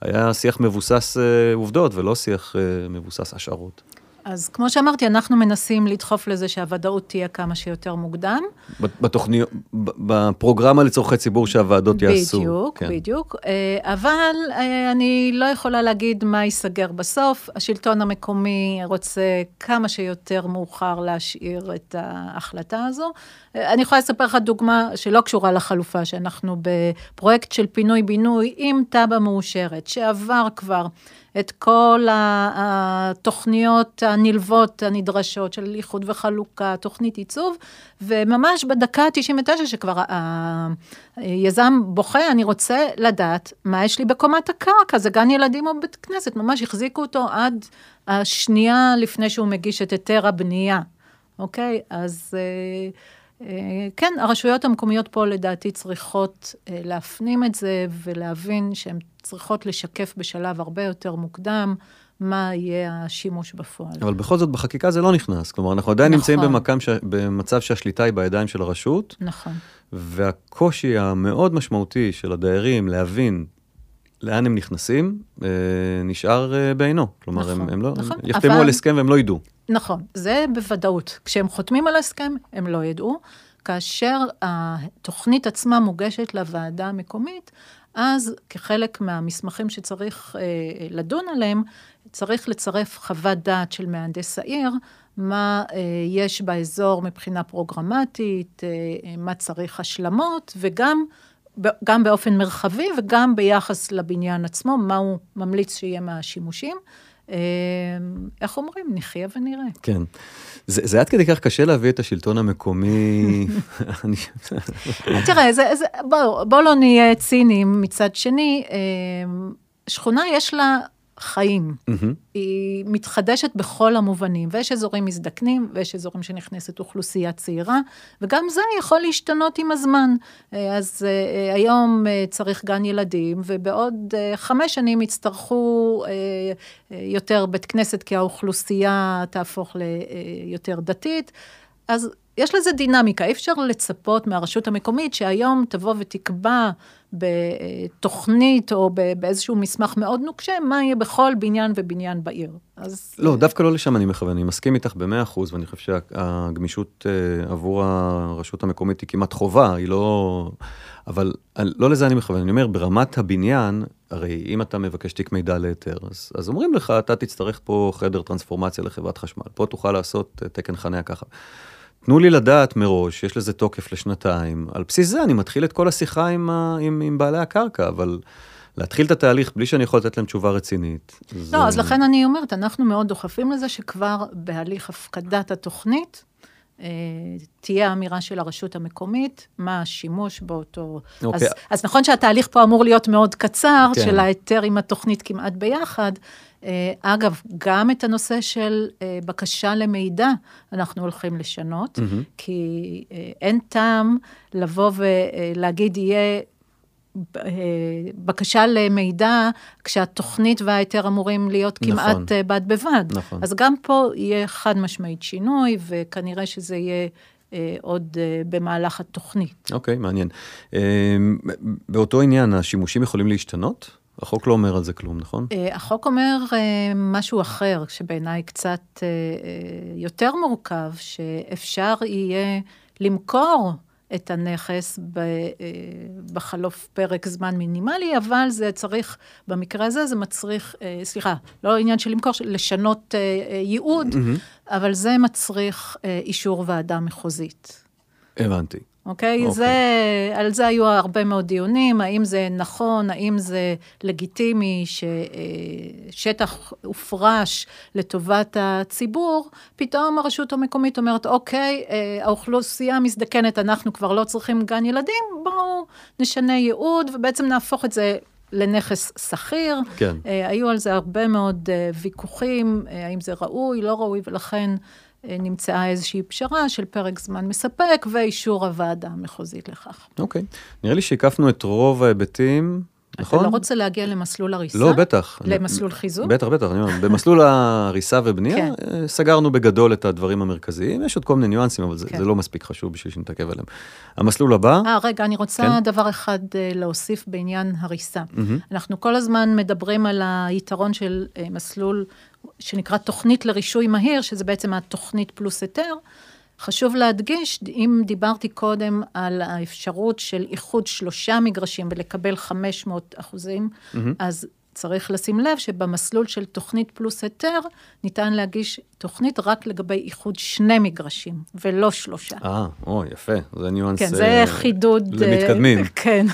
היה שיח מבוסס אה, עובדות ולא שיח אה, מבוסס השערות. אז כמו שאמרתי, אנחנו מנסים לדחוף לזה שהוודאות תהיה כמה שיותר מוקדם. בתוכניות, בפרוגרמה לצורכי ציבור שהוועדות יעשו. בדיוק, כן. בדיוק. אה, אבל אה, אני לא יכולה להגיד מה ייסגר בסוף. השלטון המקומי רוצה כמה שיותר מאוחר להשאיר את ההחלטה הזו. אה, אני יכולה לספר לך דוגמה שלא קשורה לחלופה, שאנחנו בפרויקט של פינוי-בינוי עם תב"ע מאושרת, שעבר כבר את כל התוכניות הנלוות הנדרשות של איחוד וחלוקה, תוכנית עיצוב, וממש בדקה ה-99 שכבר ה- היזם בוכה, אני רוצה לדעת מה יש לי בקומת הקרקע, זה גן ילדים או בית כנסת, ממש החזיקו אותו עד השנייה לפני שהוא מגיש את היתר הבנייה, אוקיי? אז... אה, אה, כן, הרשויות המקומיות פה לדעתי צריכות אה, להפנים את זה ולהבין שהן צריכות לשקף בשלב הרבה יותר מוקדם מה יהיה השימוש בפועל. אבל בכל זאת בחקיקה זה לא נכנס. כלומר, אנחנו עדיין נמצאים נכון. במקם ש... במצב שהשליטה היא בידיים של הרשות, נכון. והקושי המאוד משמעותי של הדיירים להבין לאן הם נכנסים, אה, נשאר אה, בעינו. כלומר, הם, נכון, הם לא, נכון, הם יחתמו אבל- על הסכם והם לא ידעו. נכון, זה בוודאות. כשהם חותמים על הסכם, הם לא ידעו. כאשר התוכנית עצמה מוגשת לוועדה המקומית, אז כחלק מהמסמכים שצריך אה, לדון עליהם, צריך לצרף חוות דעת של מהנדס העיר, מה אה, יש באזור מבחינה פרוגרמטית, אה, אה, מה צריך השלמות, וגם גם באופן מרחבי וגם ביחס לבניין עצמו, מה הוא ממליץ שיהיה מהשימושים. אה, איך אומרים? נחיה ונראה. כן. זה, זה עד כדי כך קשה להביא את השלטון המקומי. תראה, זה, זה, בוא, בוא לא נהיה ציניים מצד שני. אה, שכונה יש לה חיים. Mm-hmm. היא מתחדשת בכל המובנים, ויש אזורים מזדקנים, ויש אזורים שנכנסת אוכלוסייה צעירה, וגם זה יכול להשתנות עם הזמן. אה, אז uh, היום uh, צריך גן ילדים, ובעוד חמש שנים יצטרכו יותר בית כנסת, כי האוכלוסייה תהפוך ליותר דתית. אז יש לזה דינמיקה, אי אפשר לצפות מהרשות המקומית שהיום תבוא ותקבע בתוכנית או באיזשהו מסמך מאוד נוקשה, מה יהיה בכל בניין ובניין בעיר. אז... לא, דווקא לא לשם אני מכוון, אני מסכים איתך במאה אחוז, ואני חושב שהגמישות אה, עבור הרשות המקומית היא כמעט חובה, היא לא... אבל לא לזה אני מכוון, אני אומר, ברמת הבניין, הרי אם אתה מבקש תיק מידע להיתר, אז, אז אומרים לך, אתה תצטרך פה חדר טרנספורמציה לחברת חשמל, פה תוכל לעשות אה, תקן חניה ככה. תנו לי לדעת מראש, יש לזה תוקף לשנתיים. על בסיס זה אני מתחיל את כל השיחה עם, ה, עם, עם בעלי הקרקע, אבל להתחיל את התהליך בלי שאני יכול לתת להם תשובה רצינית. לא, זה... אז לכן אני אומרת, אנחנו מאוד דוחפים לזה שכבר בהליך הפקדת התוכנית, אה, תהיה אמירה של הרשות המקומית, מה השימוש באותו... אוקיי. אז, אז נכון שהתהליך פה אמור להיות מאוד קצר, כן. של ההיתר עם התוכנית כמעט ביחד, אגב, גם את הנושא של אה, בקשה למידע אנחנו הולכים לשנות, mm-hmm. כי אה, אין טעם לבוא ולהגיד יהיה בקשה למידע, כשהתוכנית וההיתר אמורים להיות נכון. כמעט נכון, בד בבד. נכון. אז גם פה יהיה חד משמעית שינוי, וכנראה שזה יהיה עוד במהלך התוכנית. אוקיי, מעניין. באותו עניין, השימושים יכולים להשתנות? החוק לא אומר על זה כלום, נכון? אה, החוק אומר אה, משהו אחר, שבעיניי קצת אה, יותר מורכב, שאפשר יהיה למכור את הנכס בחלוף פרק זמן מינימלי, אבל זה צריך, במקרה הזה זה מצריך, סליחה, לא עניין של למכור, לשנות ייעוד, mm-hmm. אבל זה מצריך אישור ועדה מחוזית. הבנתי. אוקיי? Okay. אוקיי. זה, על זה היו הרבה מאוד דיונים, האם זה נכון, האם זה לגיטימי ששטח הופרש לטובת הציבור, פתאום הרשות המקומית אומרת, אוקיי, אה, האוכלוסייה מזדקנת, אנחנו כבר לא צריכים גן ילדים, בואו נשנה ייעוד ובעצם נהפוך את זה לנכס שכיר. כן. היו על זה הרבה מאוד אה, ויכוחים, האם זה ראוי, לא ראוי, ולכן... אה, נמצאה איזושהי פשרה של פרק זמן מספק ואישור הוועדה המחוזית לכך. אוקיי. נראה לי שהקפנו את רוב ההיבטים. נכון? אתה לא רוצה להגיע למסלול הריסה? לא, בטח. למסלול חיזוק? בטח, בטח. אני אומר, במסלול הריסה ובנייה, כן. אה, סגרנו בגדול את הדברים המרכזיים. יש עוד כל מיני ניואנסים, אבל זה, כן. זה לא מספיק חשוב בשביל שנתעכב עליהם. המסלול הבא... אה, רגע, אני רוצה כן? דבר אחד אה, להוסיף בעניין הריסה. Mm-hmm. אנחנו כל הזמן מדברים על היתרון של מסלול שנקרא תוכנית לרישוי מהיר, שזה בעצם התוכנית פלוס היתר. חשוב להדגיש, אם דיברתי קודם על האפשרות של איחוד שלושה מגרשים ולקבל 500 אחוזים, mm-hmm. אז צריך לשים לב שבמסלול של תוכנית פלוס היתר, ניתן להגיש תוכנית רק לגבי איחוד שני מגרשים, ולא שלושה. אה, או, יפה, זה ניואנס... כן, זה uh, חידוד... אה, למתקדמים. כן.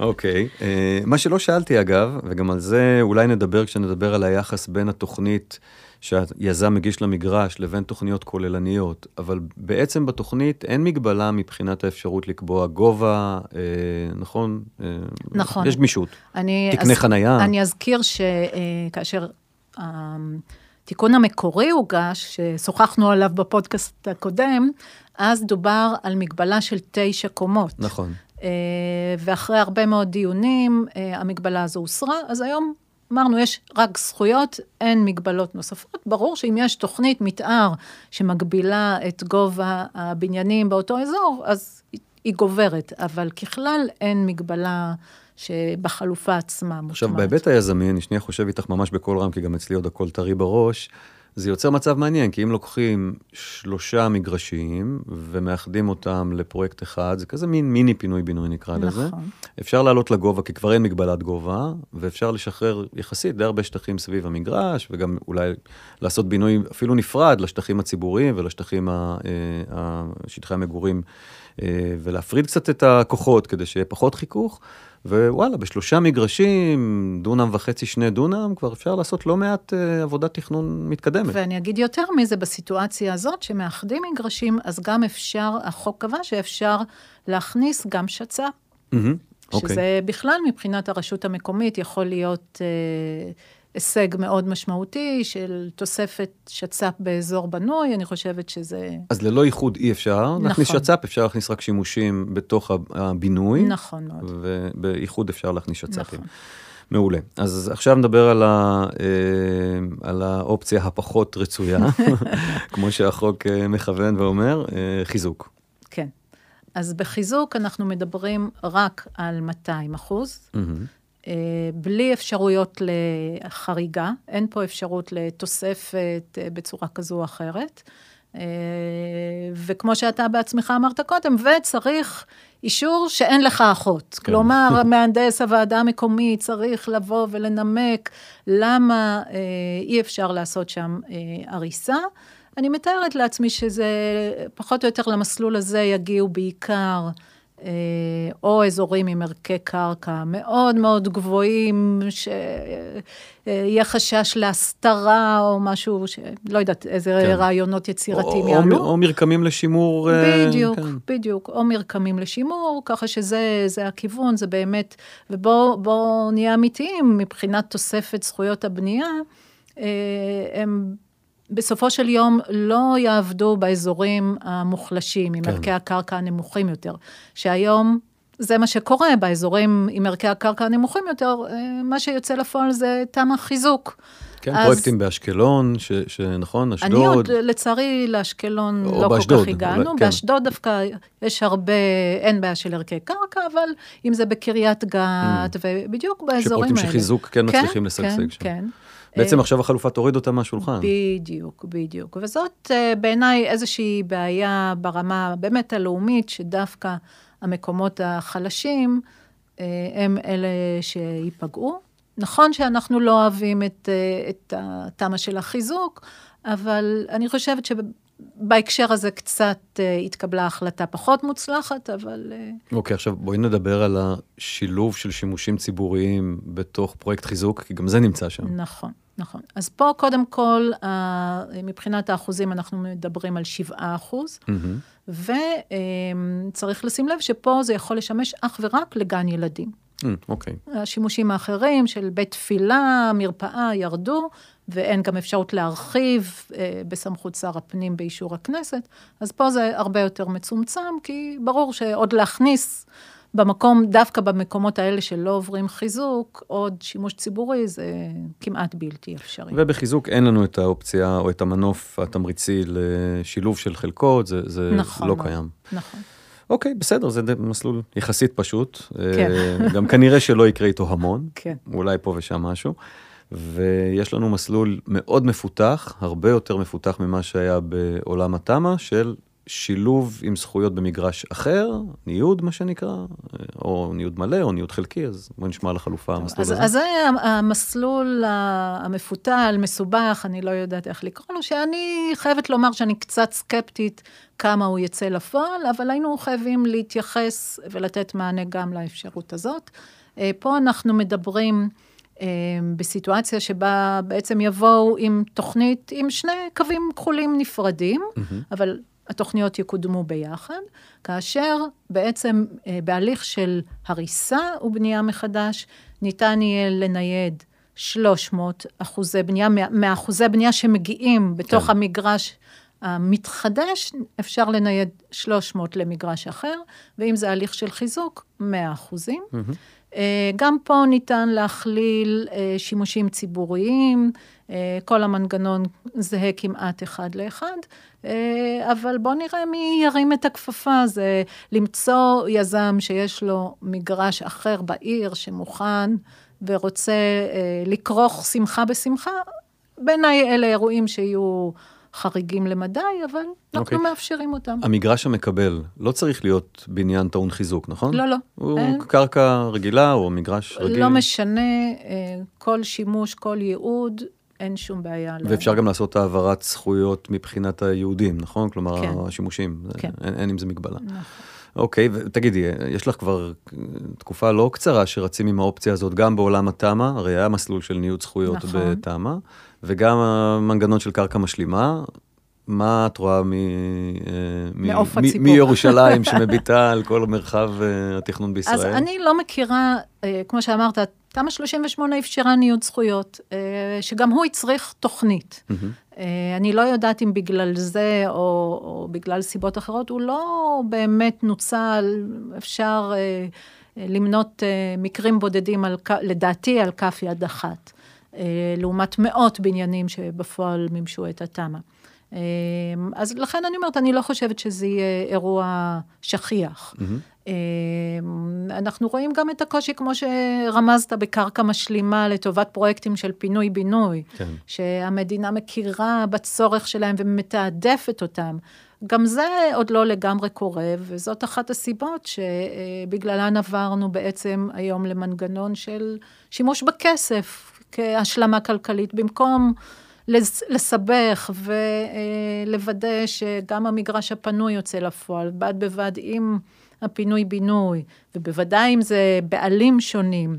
אוקיי. okay. uh, מה שלא שאלתי, אגב, וגם על זה אולי נדבר כשנדבר על היחס בין התוכנית... שהיזם מגיש למגרש לבין תוכניות כוללניות, אבל בעצם בתוכנית אין מגבלה מבחינת האפשרות לקבוע גובה, אה, נכון? אה, נכון. יש גמישות. אני תקני אז, חנייה. אני אזכיר שכאשר אה, התיקון המקורי הוגש, ששוחחנו עליו בפודקאסט הקודם, אז דובר על מגבלה של תשע קומות. נכון. אה, ואחרי הרבה מאוד דיונים, אה, המגבלה הזו הוסרה, אז היום אמרנו, יש רק זכויות, אין מגבלות נוספות. ברור שאם יש תוכנית מתאר שמגבילה את גובה הבניינים באותו אזור, אז היא גוברת, אבל ככלל אין מגבלה שבחלופה עצמה מוטמעת. עכשיו, בהיבט היזמי, אני שנייה חושב איתך ממש בקול רם, כי גם אצלי עוד הכל טרי בראש. זה יוצר מצב מעניין, כי אם לוקחים שלושה מגרשים ומאחדים אותם לפרויקט אחד, זה כזה מין מיני פינוי-בינוי נקרא נכון. לזה. אפשר לעלות לגובה, כי כבר אין מגבלת גובה, ואפשר לשחרר יחסית די הרבה שטחים סביב המגרש, וגם אולי לעשות בינוי אפילו נפרד לשטחים הציבוריים ולשטחים, אה, שטחי המגורים ולהפריד קצת את הכוחות כדי שיהיה פחות חיכוך. ווואלה, בשלושה מגרשים, דונם וחצי, שני דונם, כבר אפשר לעשות לא מעט uh, עבודת תכנון מתקדמת. ואני אגיד יותר מזה, בסיטואציה הזאת, שמאחדים מגרשים, אז גם אפשר, החוק קבע שאפשר להכניס גם שצ"פ. Mm-hmm, שזה okay. בכלל, מבחינת הרשות המקומית, יכול להיות... Uh, הישג מאוד משמעותי של תוספת שצ"פ באזור בנוי, אני חושבת שזה... אז ללא איחוד אי אפשר נכון. להכניס שצ"פ, אפשר להכניס רק שימושים בתוך הבינוי. נכון מאוד. ובאיחוד אפשר להכניס שצ"פים. נכון. מעולה. אז עכשיו נדבר על, ה, אה, על האופציה הפחות רצויה, כמו שהחוק אה, מכוון ואומר, אה, חיזוק. כן. אז בחיזוק אנחנו מדברים רק על 200 אחוז. Mm-hmm. אה, בלי אפשרויות לחריגה, אין פה אפשרות לתוספת אה, בצורה כזו או אחרת. אה, וכמו שאתה בעצמך אמרת קודם, וצריך אישור שאין לך אחות. כן. כלומר, מהנדס הוועדה המקומית צריך לבוא ולנמק למה אי אפשר לעשות שם הריסה. אני מתארת לעצמי שזה, פחות או יותר למסלול הזה יגיעו בעיקר או אזורים עם ערכי קרקע מאוד מאוד גבוהים, שיהיה חשש להסתרה או משהו, שלא יודעת איזה כן. רעיונות יצירתיים יעלו. או, או מרקמים לשימור. אה, בדיוק, כן. בדיוק, או מרקמים לשימור, ככה שזה הכיוון, זה באמת, ובואו נהיה אמיתיים, מבחינת תוספת זכויות הבנייה, אה, הם בסופו של יום לא יעבדו באזורים המוחלשים, עם כן. ערכי הקרקע הנמוכים יותר, שהיום זה מה שקורה באזורים עם ערכי הקרקע הנמוכים יותר, אה, מה שיוצא לפועל זה תמ"א חיזוק. כן, אז, פרויקטים באשקלון, ש, שנכון, אשדוד. אני עוד, לצערי, לאשקלון לא באשדוד, כל כך הגענו. אולי, כן. באשדוד דווקא יש הרבה, אין בעיה של ערכי קרקע, אבל אם זה בקריית גת, mm. ובדיוק באזורים האלה. שפרויקטים של חיזוק כן, כן מצליחים לשגשג כן, שם. כן, כן. בעצם עכשיו החלופה תוריד אותה מהשולחן. בדיוק, בדיוק. וזאת אה, בעיניי איזושהי בעיה ברמה באמת הלאומית, שדווקא המקומות החלשים אה, הם אלה שייפגעו. נכון שאנחנו לא אוהבים את, אה, את התמה של החיזוק, אבל אני חושבת בהקשר הזה קצת התקבלה החלטה פחות מוצלחת, אבל... אוקיי, okay, עכשיו בואי נדבר על השילוב של שימושים ציבוריים בתוך פרויקט חיזוק, כי גם זה נמצא שם. נכון. נכון. אז פה קודם כל, מבחינת האחוזים אנחנו מדברים על 7 אחוז, mm-hmm. וצריך לשים לב שפה זה יכול לשמש אך ורק לגן ילדים. אוקיי. Mm, okay. השימושים האחרים של בית תפילה, מרפאה, ירדו, ואין גם אפשרות להרחיב אה, בסמכות שר הפנים באישור הכנסת, אז פה זה הרבה יותר מצומצם, כי ברור שעוד להכניס במקום, דווקא במקומות האלה שלא עוברים חיזוק, עוד שימוש ציבורי זה כמעט בלתי אפשרי. ובחיזוק אין לנו את האופציה או את המנוף התמריצי לשילוב של חלקות, זה, זה נכון, לא קיים. נכון. אוקיי, בסדר, זה מסלול יחסית פשוט. כן. אה, גם כנראה שלא יקרה איתו המון. כן. אולי פה ושם משהו. ויש לנו מסלול מאוד מפותח, הרבה יותר מפותח ממה שהיה בעולם התמ"א, של שילוב עם זכויות במגרש אחר, ניוד מה שנקרא, או ניוד מלא או ניוד חלקי, אז בואי נשמע על החלופה, טוב, המסלול אז, הזה. אז זה המסלול המפותל, מסובך, אני לא יודעת איך לקרוא לו, שאני חייבת לומר שאני קצת סקפטית כמה הוא יצא לפועל, אבל היינו חייבים להתייחס ולתת מענה גם לאפשרות הזאת. אה, פה אנחנו מדברים... אה, בסיטואציה שבה בעצם יבואו עם תוכנית עם שני קווים כחולים נפרדים, mm-hmm. אבל התוכניות יקודמו ביחד, כאשר בעצם אה, בהליך של הריסה ובנייה מחדש, ניתן יהיה לנייד 300 אחוזי בנייה, מאחוזי בנייה שמגיעים בתוך כן. המגרש המתחדש, אפשר לנייד 300 למגרש אחר, ואם זה הליך של חיזוק, 100 אחוזים. Mm-hmm. גם פה ניתן להכליל אה, שימושים ציבוריים, כל המנגנון זהה כמעט אחד לאחד, אה, אבל בואו נראה מי ירים את הכפפה, זה למצוא יזם שיש לו מגרש אחר בעיר שמוכן ורוצה אה, לכרוך שמחה בשמחה. בעיניי אלה אירועים שיהיו חריגים למדי, אבל אנחנו okay. אוקיי. מאפשרים אותם. המגרש המקבל לא צריך להיות בניין טעון חיזוק, נכון? לא, לא. הוא אין. קרקע רגילה או מגרש רגיל? לא משנה, אה, כל שימוש, כל ייעוד, אין שום בעיה. ואפשר לה... גם לעשות העברת זכויות מבחינת היהודים, נכון? כלומר, כן. השימושים, כן. אין, אין עם זה מגבלה. נכון. אוקיי, ותגידי, יש לך כבר תקופה לא קצרה שרצים עם האופציה הזאת גם בעולם התמ"א, הרי היה מסלול של ניוד זכויות נכון. בתמ"א, וגם המנגנון של קרקע משלימה. מה את רואה מ, אה, מ, מ, הציפור. מירושלים שמביטה על כל מרחב אה, התכנון בישראל? אז אני לא מכירה, אה, כמו שאמרת, תמ"א 38 אפשרה ניוד זכויות, שגם הוא הצריך תוכנית. אני לא יודעת אם בגלל זה או, או בגלל סיבות אחרות, הוא לא באמת נוצל, אפשר למנות מקרים בודדים, על, לדעתי, על כף יד אחת, לעומת מאות בניינים שבפועל מימשו את התמ"א. אה, אז לכן אני אומרת, אני לא חושבת שזה יהיה אירוע שכיח. מהמם. אה, אנחנו רואים גם את הקושי, כמו שרמזת, בקרקע משלימה לטובת פרויקטים של פינוי-בינוי, כן. שהמדינה מכירה בצורך שלהם ומתעדפת אותם. גם זה עוד לא לגמרי קורה, וזאת אחת הסיבות שבגללן עברנו בעצם היום למנגנון של שימוש בכסף כהשלמה כלכלית, במקום לס- לסבך ולוודא שגם המגרש הפנוי יוצא לפועל, בד בבד עם הפינוי-בינוי, ובוודאי אם זה בעלים שונים.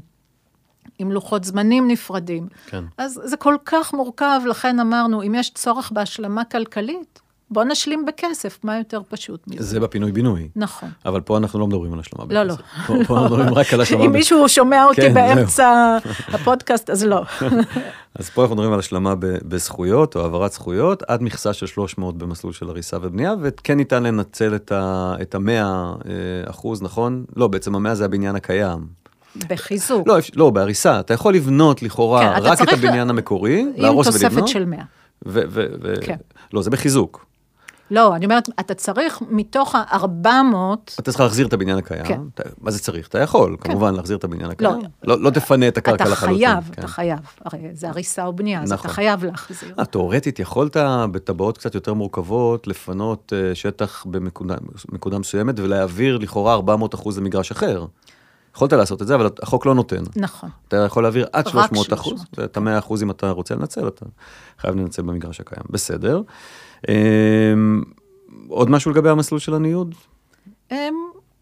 עם לוחות זמנים נפרדים. כן. אז זה כל כך מורכב, לכן אמרנו, אם יש צורך בהשלמה כלכלית, בוא נשלים בכסף, מה יותר פשוט מזה? זה בפינוי-בינוי. נכון. אבל פה אנחנו לא מדברים על השלמה לא, בכסף. לא. פה, פה אנחנו מדברים רק על השלמה אם בכסף. מישהו שומע אותי כן. באמצע הפודקאסט, אז לא. אז פה אנחנו מדברים על השלמה ב- בזכויות או העברת זכויות, עד מכסה של 300 במסלול של הריסה ובנייה, וכן ניתן לנצל את ה- את המאה אה, אחוז, נכון? לא, בעצם המאה זה הבניין הקיים. בחיזוק. לא, לא, בהריסה. אתה יכול לבנות כן, לכאורה אתה רק את צריך ל- הבניין המקורי, עם להרוס תוספת ולבנות. של 100. ו- ו- ו- כן. לא, זה בחיזוק. לא, אני אומרת, אתה צריך מתוך ה-400, אתה צריך להחזיר את הבניין הקיים. כן. אתה- מה זה צריך? אתה יכול, כמובן, להחזיר את הבניין הקיים. לא. לא לא תפנה את הקרקע אתה לחלוטין. חייב, כן. אתה חייב. הרי זה הריסה או בנייה, אז נכון. אתה חייב להחזיר. אה, תאורטית יכולת בטבעות קצת יותר מורכבות לפנות אה, שטח בנקודה מסוימת ולהעביר לכאורה 400 אחוז למגרש אחר. יכולת לעשות את זה, אבל החוק לא נותן. נכון. אתה יכול להעביר עד רק 300 אחוז, 300. ואת ה-100 אחוז אם אתה רוצה לנצל, אתה חייב לנצל במגרש הקיים. בסדר. אמ, עוד משהו לגבי המסלול של הניוד? הם,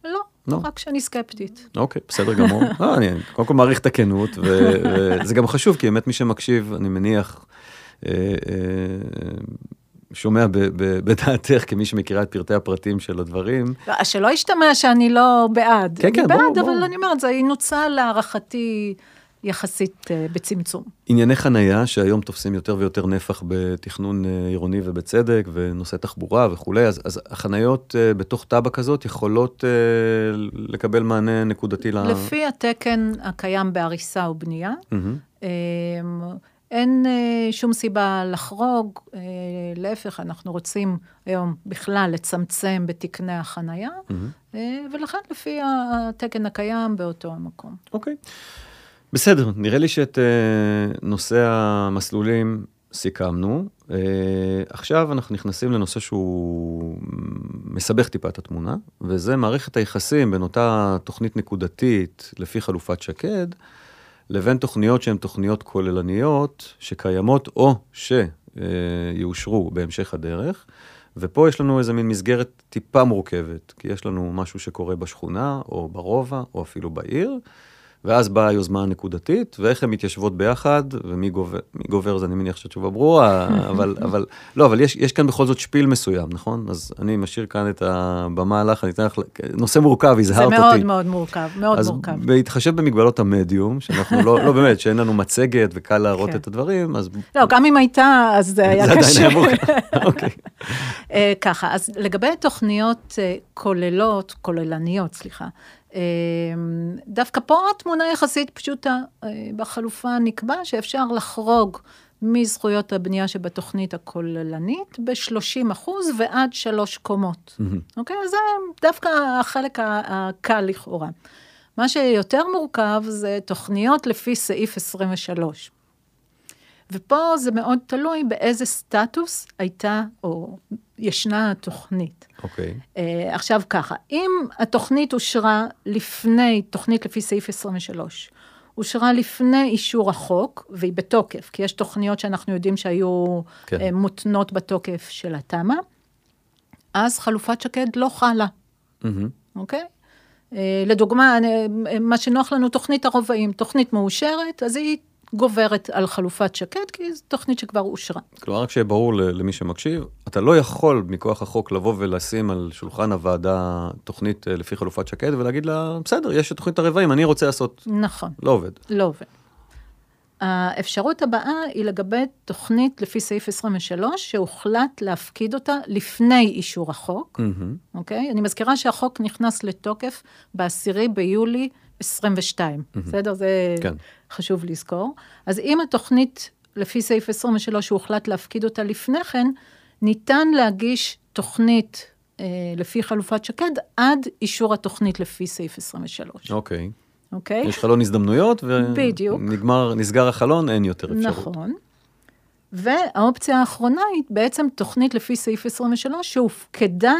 לא, לא. רק שאני סקפטית. אוקיי, בסדר גמור. לא, אני קודם כל מעריך את הכנות, וזה גם חשוב, כי באמת מי שמקשיב, אני מניח, אה, אה, שומע בדעתך, כמי שמכירה את פרטי הפרטים של הדברים. לא, שלא ישתמע שאני לא בעד. כן, כן, אני ברור, בעד, ברור. אבל אני אומרת, זה ינוצל להערכתי יחסית אה, בצמצום. ענייני חנייה, שהיום תופסים יותר ויותר נפח בתכנון אה, עירוני ובצדק, ונושא תחבורה וכולי, אז, אז החניות אה, בתוך תב"ע כזאת יכולות לקבל מענה נקודתי ל... לפי התקן הקיים בהריסה ובנייה. אה, אין שום סיבה לחרוג, להפך, אנחנו רוצים היום בכלל לצמצם בתקני החנייה. אה, ולכן לפי התקן הקיים באותו המקום. אוקיי. בסדר, נראה לי שאת אה, נושא המסלולים סיכמנו. אה, עכשיו אנחנו נכנסים לנושא שהוא מסבך טיפה את התמונה, וזה מערכת היחסים בין אותה תוכנית נקודתית לפי חלופת שקד, לבין תוכניות שהן תוכניות כוללניות, שקיימות או שיאושרו בהמשך הדרך. ופה יש לנו איזה מין מסגרת טיפה מורכבת, כי יש לנו משהו שקורה בשכונה, או ברובע, או אפילו בעיר, ואז באה היוזמה הנקודתית, ואיך הן מתיישבות ביחד, ומי גובר, מי גובר זה אני מניח שהתשובה ברורה, אבל, אבל, לא, אבל יש, יש כאן בכל זאת שפיל מסוים, נכון? אז אני משאיר כאן את הבמה לך, אני אתן לך, נושא מורכב, זה הזהרת אותי. מאוד מאוד מורכב, מאוד אז מורכב. בהתחשב במגבלות המדיום, שאנחנו לא, לא באמת, שאין לנו מצגת וקל להראות כן. את הדברים, אז לא, גם אם הייתה, אז זה היה זה עדיין קשה. היה מורכב. אוקיי. אה, ככה, אז לגבי תוכניות אה, כוללות, כוללניות, סליחה, דווקא פה התמונה יחסית פשוטה. אה, בחלופה נקבע שאפשר לחרוג מזכויות הבנייה שבתוכנית הכוללנית ב-30 אחוז ועד שלוש קומות. אוקיי? אז זה דווקא החלק הקל לכאורה. מה שיותר מורכב זה תוכניות לפי סעיף 23. ופה זה מאוד תלוי באיזה סטטוס הייתה או ישנה התוכנית. אוקיי. Uh, עכשיו ככה, אם התוכנית אושרה לפני, תוכנית לפי סעיף 23, אושרה לפני אישור החוק, והיא בתוקף, כי יש תוכניות שאנחנו יודעים שהיו כן. כן. uh, מותנות בתוקף של התמ"א, אז חלופת שקד לא חלה. אוקיי? אה, לדוגמה, אני- מה שנוח לנו, תוכנית הרובעים, תוכנית מאושרת, אז היא גוברת על חלופת שקד, כי זו תוכנית שכבר אושרה. כלומר, רק שיהיה ברור למי שמקשיב, אתה לא יכול מכוח החוק לבוא ולשים על שולחן הוועדה תוכנית אה, לפי חלופת שקד ולהגיד לה, בסדר, יש את תוכנית הרבעים, אני רוצה לעשות, נכון. לא עובד. לא עובד. האפשרות הבאה היא לגבי תוכנית לפי סעיף 23, שהוחלט להפקיד אותה לפני אישור החוק. אוקיי? אני מזכירה שהחוק נכנס לתוקף ב-10 ביולי 22, בסדר? זה כן. חשוב לזכור. אז אם התוכנית לפי סעיף 23, שהוחלט להפקיד אותה לפני כן, ניתן להגיש תוכנית אה, לפי חלופת שקד עד אישור התוכנית לפי סעיף 23, אוקיי. אוקיי? יש חלון הזדמנויות, בדיוק. ונגמר, נסגר החלון, אין יותר אפשרות. נכון. והאופציה האחרונה היא בעצם תוכנית לפי סעיף 23 שהופקדה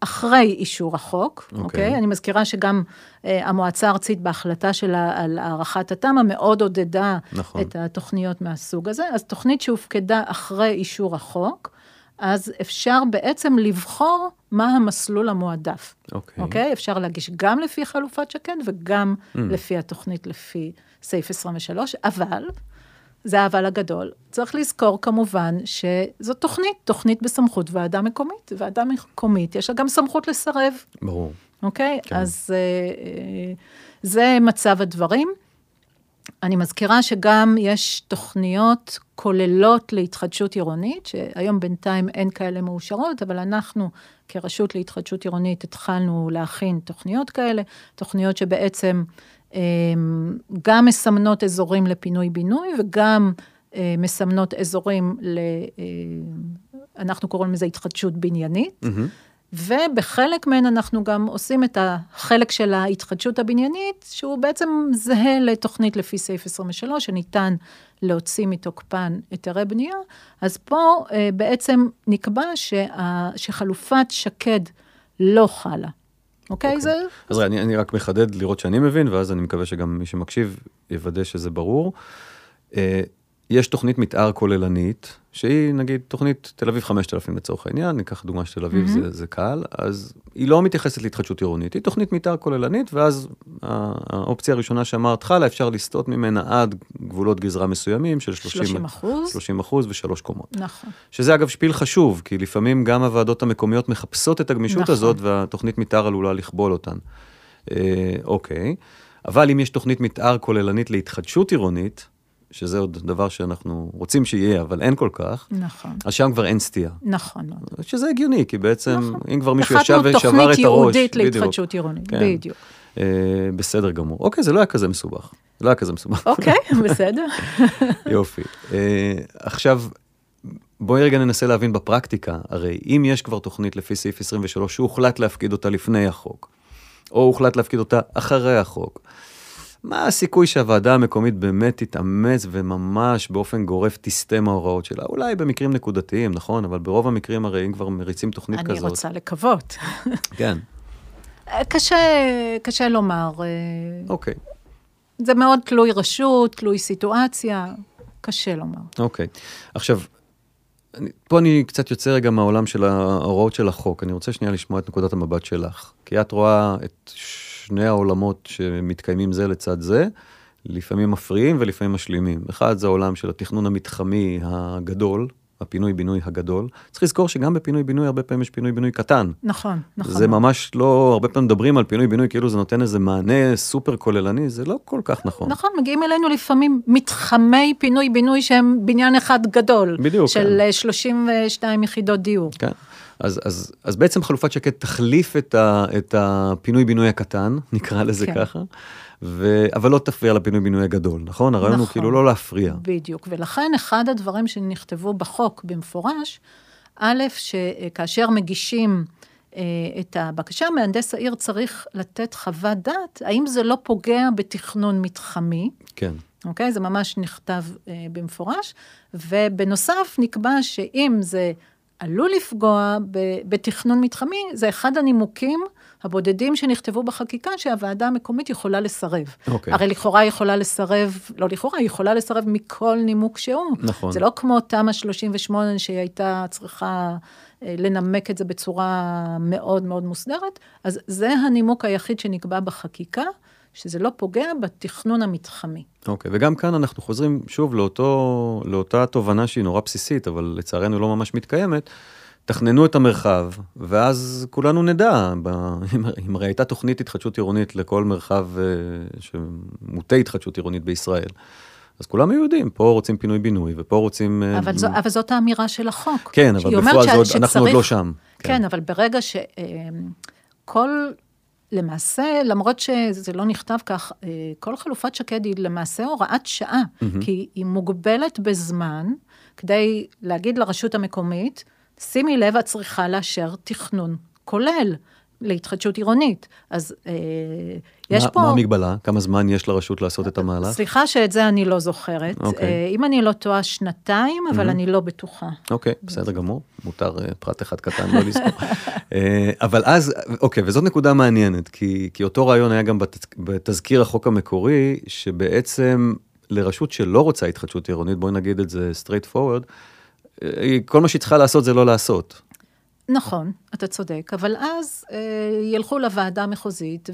אחרי אישור החוק, אוקיי. אוקיי? Okay. אני מזכירה שגם uh, המועצה הארצית בהחלטה שלה על הארכת התמ"א מאוד עודדה נכון. את התוכניות מהסוג הזה. אז תוכנית שהופקדה אחרי אישור החוק, אז אפשר בעצם לבחור מה המסלול המועדף. אוקיי. אוקיי? אפשר להגיש גם לפי חלופת שקד וגם mm. לפי התוכנית לפי סעיף 23, אבל, זה האבל הגדול, צריך לזכור כמובן שזו תוכנית, תוכנית בסמכות ועדה מקומית. ועדה מקומית, יש לה גם סמכות לסרב, ברור. אוקיי? כן. אז אה, אה, זה מצב הדברים. אני מזכירה שגם יש תוכניות כוללות להתחדשות עירונית, שהיום בינתיים אין כאלה מאושרות, אבל אנחנו כרשות להתחדשות עירונית התחלנו להכין תוכניות כאלה, תוכניות שבעצם אה, גם מסמנות אזורים לפינוי-בינוי וגם אה, מסמנות אזורים, ל, אה, אנחנו קוראים לזה התחדשות בניינית. מהמם. ובחלק מהן אנחנו גם עושים את החלק של ההתחדשות הבניינית, שהוא בעצם זהה לתוכנית לפי סעיף 23, שניתן להוציא מתוקפן היתרי בנייה. אז פה אה, בעצם נקבע שה, שחלופת שקד לא חלה. אוקיי? אוקיי. זה... אז רגע, אני, אני רק מחדד לראות שאני מבין, ואז אני מקווה שגם מי שמקשיב יוודא שזה ברור. אה, יש תוכנית מתאר כוללנית, שהיא נגיד תוכנית תל אביב 5000 לצורך העניין, ניקח דוגמה של תל אביב, מהמם. זה, זה קל, אז היא לא מתייחסת להתחדשות עירונית, היא תוכנית מתאר כוללנית, ואז האופציה הראשונה שאמרת חלה, אפשר לסטות ממנה עד גבולות גזרה מסוימים של 30, 30 אחוז. 30 אחוז ושלוש קומות. נכון. שזה אגב שפיל חשוב, כי לפעמים גם הוועדות המקומיות מחפשות את הגמישות נכון. הזאת, והתוכנית מתאר עלולה לכבול אותן. אה, אוקיי, אבל אם יש תוכנית מתאר כוללנית להתחדשות עירונית, שזה עוד דבר שאנחנו רוצים שיהיה, אבל אין כל כך, נכון, אז שם כבר אין סטייה. נכון מאוד. שזה הגיוני, כי בעצם, נכון. אם כבר מישהו ישב החלטנו ושבר את תוכנית הראש, ייעודית בדיוק, להתחדשות עירונית, כן. בדיוק. אה, בסדר גמור. אוקיי, זה לא היה כזה מסובך. זה לא היה כזה מסובך. אוקיי, בסדר. יופי. אה, עכשיו, בואי רגע ננסה להבין בפרקטיקה, הרי אם יש כבר תוכנית לפי סעיף 23 שהוחלט להפקיד אותה לפני החוק, או הוחלט להפקיד אותה אחרי החוק, מה הסיכוי שהוועדה המקומית באמת תתאמץ וממש באופן גורף תסטה מההוראות שלה? אולי במקרים נקודתיים, נכון? אבל ברוב המקרים הרי אם כבר מריצים תוכנית אני כזאת. רוצה לקוות. כן, קשה, קשה לומר. אוקיי, זה מאוד תלוי רשות, תלוי סיטואציה, קשה לומר. אוקיי. עכשיו, אני, פה אני קצת יוצא רגע מהעולם של ההוראות של החוק. אני רוצה שנייה לשמוע את נקודת המבט שלך. כי את רואה את שני העולמות שמתקיימים זה לצד זה, לפעמים מפריעים ולפעמים משלימים. אחד זה העולם של התכנון המתחמי הגדול, הפינוי-בינוי הגדול. צריך לזכור שגם בפינוי-בינוי הרבה פעמים יש פינוי-בינוי קטן. נכון, נכון. זה ממש לא, הרבה פעמים מדברים על פינוי-בינוי כאילו זה נותן איזה מענה סופר כוללני, זה לא כל כך נכון. נכון, מגיעים אלינו לפעמים מתחמי פינוי-בינוי שהם בניין אחד גדול. בדיוק, של כן. אה, 32 יחידות דיור. כן. אז, אז, אז בעצם חלופת שקד תחליף את, ה, את הפינוי-בינוי הקטן, נקרא לזה כן. ככה, ו, אבל לא תפריע לפינוי-בינוי הגדול, נכון? הרעיון הוא נכון. כאילו לא להפריע. בדיוק, ולכן אחד הדברים שנכתבו בחוק במפורש, א', שכאשר מגישים אה, את הבקשה, מהנדס העיר צריך לתת חוות דעת, האם זה לא פוגע בתכנון מתחמי, כן, אוקיי? זה ממש נכתב אה, במפורש, ובנוסף נקבע שאם זה עלול לפגוע בתכנון מתחמי, זה אחד הנימוקים הבודדים שנכתבו בחקיקה שהוועדה המקומית יכולה לסרב. אוקיי. הרי לכאורה היא יכולה לסרב, לא לכאורה, היא יכולה לסרב מכל נימוק שהוא. נכון. זה לא כמו תמ"א 38 שהיא הייתה צריכה אה, לנמק את זה בצורה מאוד מאוד מוסדרת, אז זה הנימוק היחיד שנקבע בחקיקה, שזה לא פוגע בתכנון המתחמי. אוקיי, וגם כאן אנחנו חוזרים שוב לאותו, לאותה תובנה שהיא נורא בסיסית, אבל לצערנו לא ממש מתקיימת. תכננו את המרחב, ואז כולנו נדע, ב... אם, הרי הייתה תוכנית התחדשות עירונית לכל מרחב אה, שמוטה התחדשות עירונית בישראל, אז כולם היו יודעים, פה רוצים פינוי-בינוי, ופה רוצים... אה, אבל, זו, אבל זאת האמירה של החוק. כן, אבל בפועל ש... אנחנו עוד לא שם. כן, כן אבל ברגע שכל... למעשה, למרות שזה לא נכתב כך, אה, כל חלופת שקד היא למעשה הוראת שעה, mm-hmm. כי היא מוגבלת בזמן כדי להגיד לרשות המקומית, שימי לב, את צריכה לאשר תכנון כולל. להתחדשות עירונית. אז אה, יש מה, פה... מה המגבלה? כמה זמן יש לרשות לעשות את המהלך? סליחה שאת זה אני לא זוכרת. אוקיי. אה, אם אני לא טועה, שנתיים, אבל Mhm. אני לא בטוחה. אוקיי, בסדר גמור, מותר אה, פרט אחד קטן לא לזכור. אה, אבל אז, אוקיי, וזאת נקודה מעניינת, כי, כי אותו רעיון היה גם בת, בתזכיר החוק המקורי, שבעצם לרשות שלא רוצה התחדשות עירונית, בואי נגיד את זה straight forward, אה, כל מה שהיא צריכה לעשות זה לא לעשות. נכון, אתה צודק, אבל אז אה, ילכו לוועדה המחוזית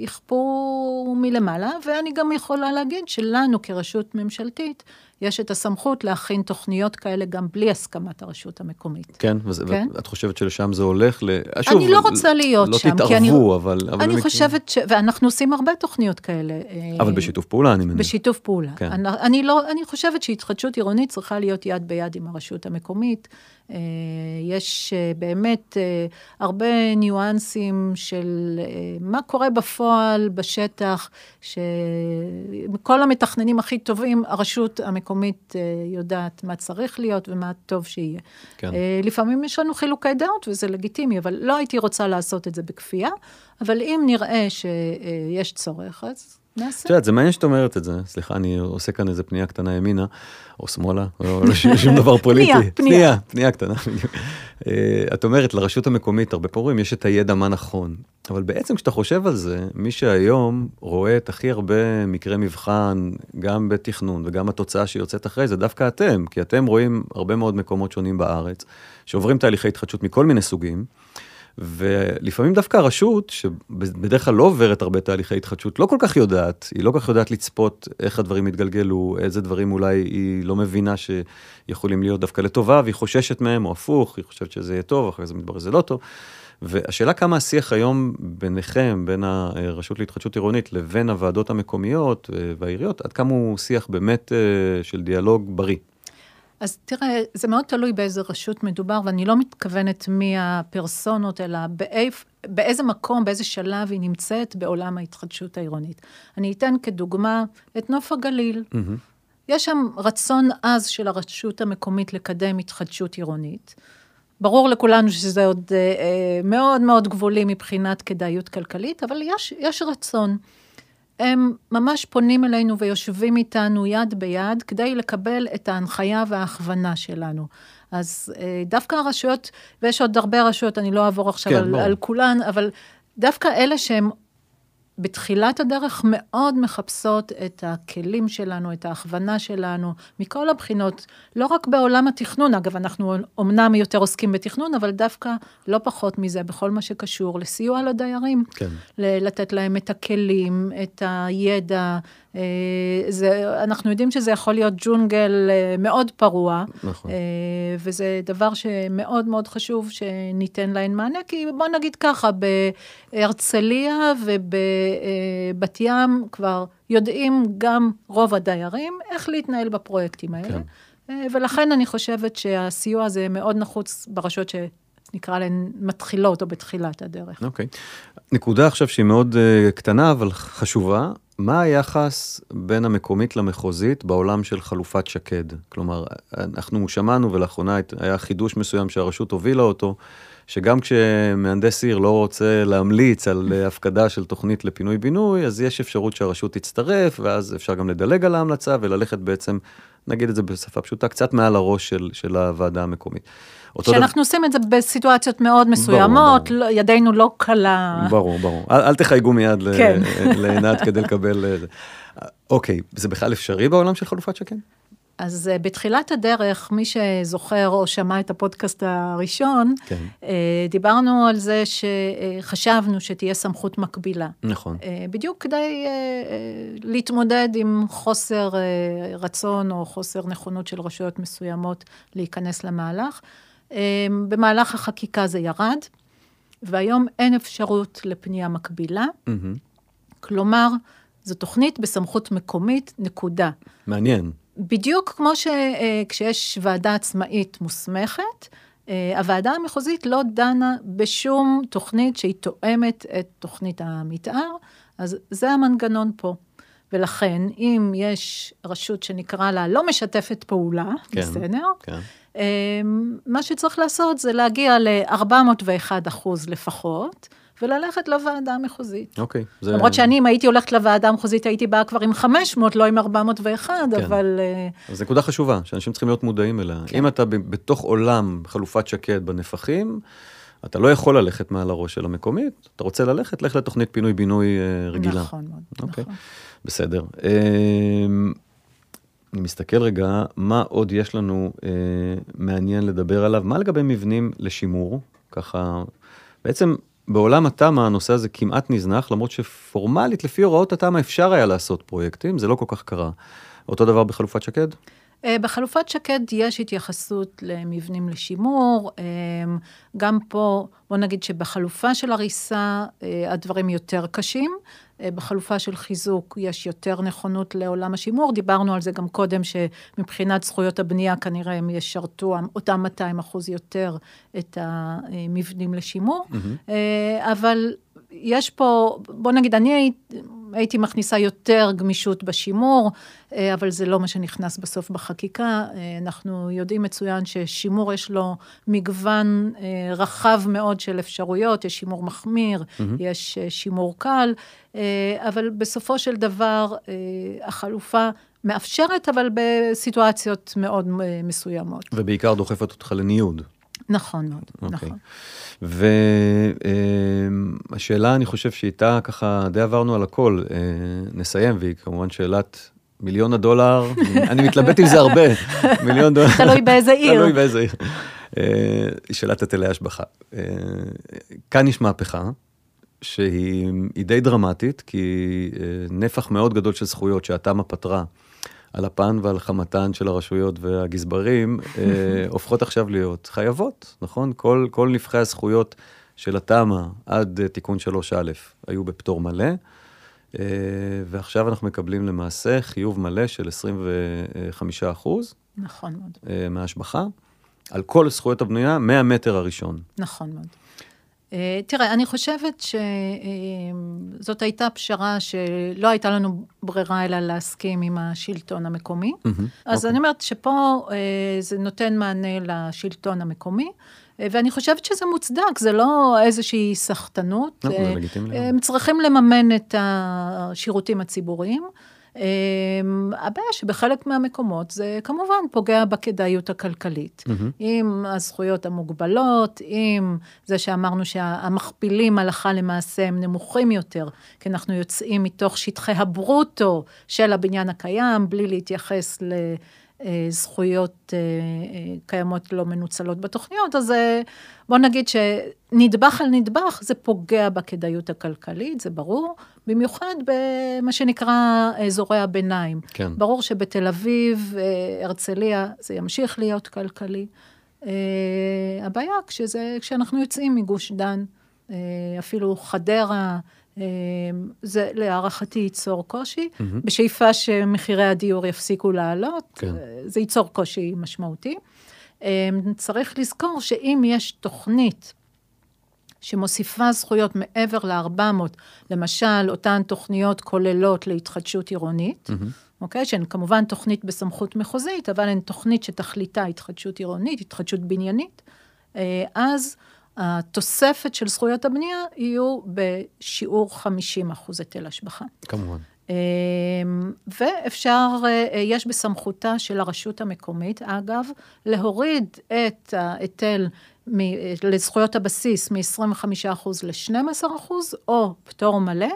ויכפו מלמעלה, ואני גם יכולה להגיד שלנו כרשות ממשלתית, יש את הסמכות להכין תוכניות כאלה גם בלי הסכמת הרשות המקומית. כן, וזה, כן. ואת חושבת שלשם זה הולך ל... אה, שוב, אני לא רוצה להיות לא שם, תתערבו, כי אני, אבל... אבל אני במקרה- חושבת ש... ואנחנו עושים הרבה תוכניות כאלה. אה, אבל בשיתוף פעולה, אני מניח. בשיתוף פעולה. כן. אני, אני, לא, אני חושבת שהתחדשות עירונית צריכה להיות יד ביד עם הרשות המקומית. אה, יש אה, באמת אה, הרבה ניואנסים של מה קורה בפועל, בשטח, שכל המתכננים הכי טובים, הרשות המקומית יודעת מה צריך להיות ומה טוב שיהיה. כן. לפעמים יש לנו חילוקי דעות וזה לגיטימי, אבל לא הייתי רוצה לעשות את זה בכפייה, אבל אם נראה שיש צורך, אז נעשה. את יודעת, זה מעניין שאת אומרת את זה. סליחה, אני עושה כאן איזה פנייה קטנה ימינה, או שמאלה, או לא ש- שום דבר פוליטי. פנייה, פנייה. פנייה, קטנה, בדיוק. אה, את אומרת, לרשות המקומית, הרבה פעמים יש את הידע מה נכון. אבל בעצם כשאתה חושב על זה, מי שהיום רואה את הכי הרבה מקרי מבחן, גם בתכנון וגם התוצאה שיוצאת אחרי זה, דווקא אתם, כי אתם רואים הרבה מאוד מקומות שונים בארץ, שעוברים תהליכי התחדשות מכל מיני סוגים. ולפעמים דווקא הרשות, שבדרך כלל לא עוברת הרבה תהליכי התחדשות, לא כל כך יודעת, היא לא כל כך יודעת לצפות איך הדברים יתגלגלו, איזה דברים אולי היא לא מבינה שיכולים להיות דווקא לטובה, והיא חוששת מהם, או הפוך, היא חושבת שזה יהיה טוב, אחרי זה מתברר שזה לא טוב. והשאלה כמה השיח היום ביניכם, בין הרשות להתחדשות עירונית לבין הוועדות המקומיות והעיריות, עד כמה הוא שיח באמת אה, של דיאלוג בריא. אז תראה, זה מאוד תלוי באיזה רשות מדובר, ואני לא מתכוונת מי הפרסונות, אלא באיפ, באיזה מקום, באיזה שלב היא נמצאת בעולם ההתחדשות העירונית. אני אתן כדוגמה את נוף הגליל. מהמם. יש שם רצון עז של הרשות המקומית לקדם התחדשות עירונית. ברור לכולנו שזה עוד אה, אה, מאוד מאוד גבולי מבחינת כדאיות כלכלית, אבל יש, יש רצון. הם ממש פונים אלינו ויושבים איתנו יד ביד כדי לקבל את ההנחיה וההכוונה שלנו. אז אה, דווקא הרשויות, ויש עוד הרבה רשויות, אני לא אעבור עכשיו כן, על. על כולן, אבל דווקא אלה שהם בתחילת הדרך מאוד מחפשות את הכלים שלנו, את ההכוונה שלנו, מכל הבחינות, לא רק בעולם התכנון, אגב, אנחנו אומנם יותר עוסקים בתכנון, אבל דווקא לא פחות מזה, בכל מה שקשור לסיוע לדיירים. כן. לתת להם את הכלים, את הידע. אה, זה, אנחנו יודעים שזה יכול להיות ג'ונגל אה, מאוד פרוע, נכון. אה, וזה דבר שמאוד מאוד חשוב שניתן להן מענה, כי בוא נגיד ככה, בהרצליה ובבת ים כבר יודעים גם רוב הדיירים איך להתנהל בפרויקטים האלה. כן. ולכן אני חושבת שהסיוע הזה מאוד נחוץ ברשויות שנקרא להן מתחילות או בתחילת הדרך. אוקיי. נקודה עכשיו שהיא מאוד uh, קטנה, אבל חשובה. מה היחס בין המקומית למחוזית בעולם של חלופת שקד? כלומר, אנחנו שמענו ולאחרונה היה חידוש מסוים שהרשות הובילה אותו, שגם כשמהנדס עיר לא רוצה להמליץ על הפקדה של תוכנית לפינוי-בינוי, אז יש אפשרות שהרשות תצטרף, ואז אפשר גם לדלג על ההמלצה וללכת בעצם, נגיד את זה בשפה פשוטה, קצת מעל הראש של, של הוועדה המקומית. אותו דבר- שאנחנו עושים את זה בסיטואציות מאוד מסוימות, ברור. לא- ידנו לא קלה. ברור, ברור. אל, אל תחייגו מיד כן. לעינת כדי לקבל... אה. אוקיי, זה בכלל אפשרי בעולם של חלופת שקד? אז אה, בתחילת הדרך, מי שזוכר או שמע את הפודקאסט הראשון, כן. אה, דיברנו על זה שחשבנו שתהיה סמכות מקבילה. נכון. בדיוק כדי להתמודד עם חוסר רצון או חוסר נכונות של רשויות מסוימות להיכנס למהלך. אה, במהלך החקיקה זה ירד, והיום אין אפשרות לפנייה מקבילה, מהמם. כלומר, זו תוכנית בסמכות מקומית, נקודה. מעניין. בדיוק כמו שכשיש ועדה עצמאית מוסמכת, אה, הוועדה המחוזית לא דנה בשום תוכנית שהיא תואמת את תוכנית המתאר, אז זה המנגנון פה. ולכן, אם יש רשות שנקרא לה לא משתפת פעולה, כן. בסדר? כן. אה, מה שצריך לעשות זה להגיע ל-401 אחוז לפחות, וללכת לוועדה המחוזית. אוקיי. זה... למרות שאני, אם הייתי הולכת לוועדה המחוזית, הייתי באה כבר עם 500, לא עם 401, כן. אבל... אה, אז נקודה חשובה, שאנשים צריכים להיות מודעים אליה. כן. אם אתה בתוך עולם חלופת שקד בנפחים, אתה לא יכול ללכת מעל הראש של המקומית, אתה רוצה ללכת, לך לתוכנית פינוי-בינוי אה, רגילה. נכון מאוד, אוקיי, נכון. בסדר. אני מסתכל רגע, מה עוד יש לנו אה, מעניין לדבר עליו? מה לגבי מבנים לשימור? ככה, בעצם בעולם התמ"א הנושא הזה כמעט נזנח, למרות שפורמלית, לפי הוראות התמ"א אפשר היה לעשות פרויקטים, זה לא כל כך קרה. אותו דבר בחלופת שקד? אה, בחלופת שקד יש התייחסות למבנים לשימור. אה, גם פה, בוא נגיד שבחלופה של הריסה אה, הדברים יותר קשים. אה, בחלופה של חיזוק יש יותר נכונות לעולם השימור. דיברנו על זה גם קודם, שמבחינת זכויות הבנייה כנראה הם ישרתו אותם 200 אחוז יותר את המבנים לשימור. אה, אבל יש פה, בוא נגיד, אני הייתי, מכניסה יותר גמישות בשימור, אה, אבל זה לא מה שנכנס בסוף בחקיקה. אה, אנחנו יודעים מצוין ששימור יש לו מגוון אה, רחב מאוד של אפשרויות, יש שימור מחמיר, mm-hmm. יש שימור קל, אבל בסופו של דבר החלופה מאפשרת, אבל בסיטואציות מאוד מסוימות. ובעיקר דוחפת אותך לניוד. נכון מאוד, אוקיי. נכון. והשאלה, אני חושב שאיתה ככה די עברנו על הכל, אה, נסיים, והיא כמובן שאלת מיליון הדולר, אני מתלבט עם זה הרבה, מיליון דולר. תלוי באיזה עיר. תלוי באיזה עיר. אה, שאלת היטלי השבחה. אה, כאן יש מהפכה. שהיא היא די דרמטית, כי נפח מאוד גדול של זכויות שהתמ"א פתרה על אפן ועל חמתן של הרשויות והגזברים, אה, הופכות עכשיו להיות חייבות, נכון? כל, כל נבחי הזכויות של התמ"א עד אה, תיקון 3א היו בפטור מלא, אה, ועכשיו אנחנו מקבלים למעשה חיוב מלא של 25 אחוז נכון מאוד, אה, מההשבחה, על כל זכויות הבנייה מהמטר הראשון. נכון מאוד. אה, תראה, אני חושבת שזאת הייתה פשרה שלא הייתה לנו ברירה אלא להסכים עם השלטון המקומי. אז אוקיי. אני אומרת שפה אה, זה נותן מענה לשלטון המקומי, אה, ואני חושבת שזה מוצדק, זה לא איזושהי סחטנות. לא, אה. הם צריכים לממן את השירותים הציבוריים. אה, הבעיה שבחלק מהמקומות זה כמובן פוגע בכדאיות הכלכלית. עם הזכויות המוגבלות, עם זה שאמרנו שהמכפילים הלכה למעשה הם נמוכים יותר, כי אנחנו יוצאים מתוך שטחי הברוטו של הבניין הקיים, בלי להתייחס ל... אה, זכויות אה, אה, קיימות לא מנוצלות בתוכניות, אז בוא נגיד שנדבך על נדבך זה פוגע בכדאיות הכלכלית, זה ברור, במיוחד במה שנקרא אזורי הביניים. כן. ברור שבתל אביב, אה, הרצליה, זה ימשיך להיות כלכלי. אה, הבעיה כשזה, כשאנחנו יוצאים מגוש דן, אה, אפילו חדרה, אה, זה להערכתי ייצור קושי, בשאיפה שמחירי הדיור יפסיקו לעלות, כן. אה, זה ייצור קושי משמעותי. אה, צריך לזכור שאם יש תוכנית שמוסיפה זכויות מעבר ל-400, למשל, אותן תוכניות כוללות להתחדשות עירונית, אוקיי? שהן כמובן תוכנית בסמכות מחוזית, אבל הן תוכנית שתכליתה התחדשות עירונית, התחדשות בניינית, אה, אז התוספת של זכויות הבנייה יהיו בשיעור 50 אחוז היטל השבחה. כמובן. ואפשר, יש בסמכותה של הרשות המקומית, אגב, להוריד את ההיטל לזכויות הבסיס מ-25% ל-12%, או פטור מלא,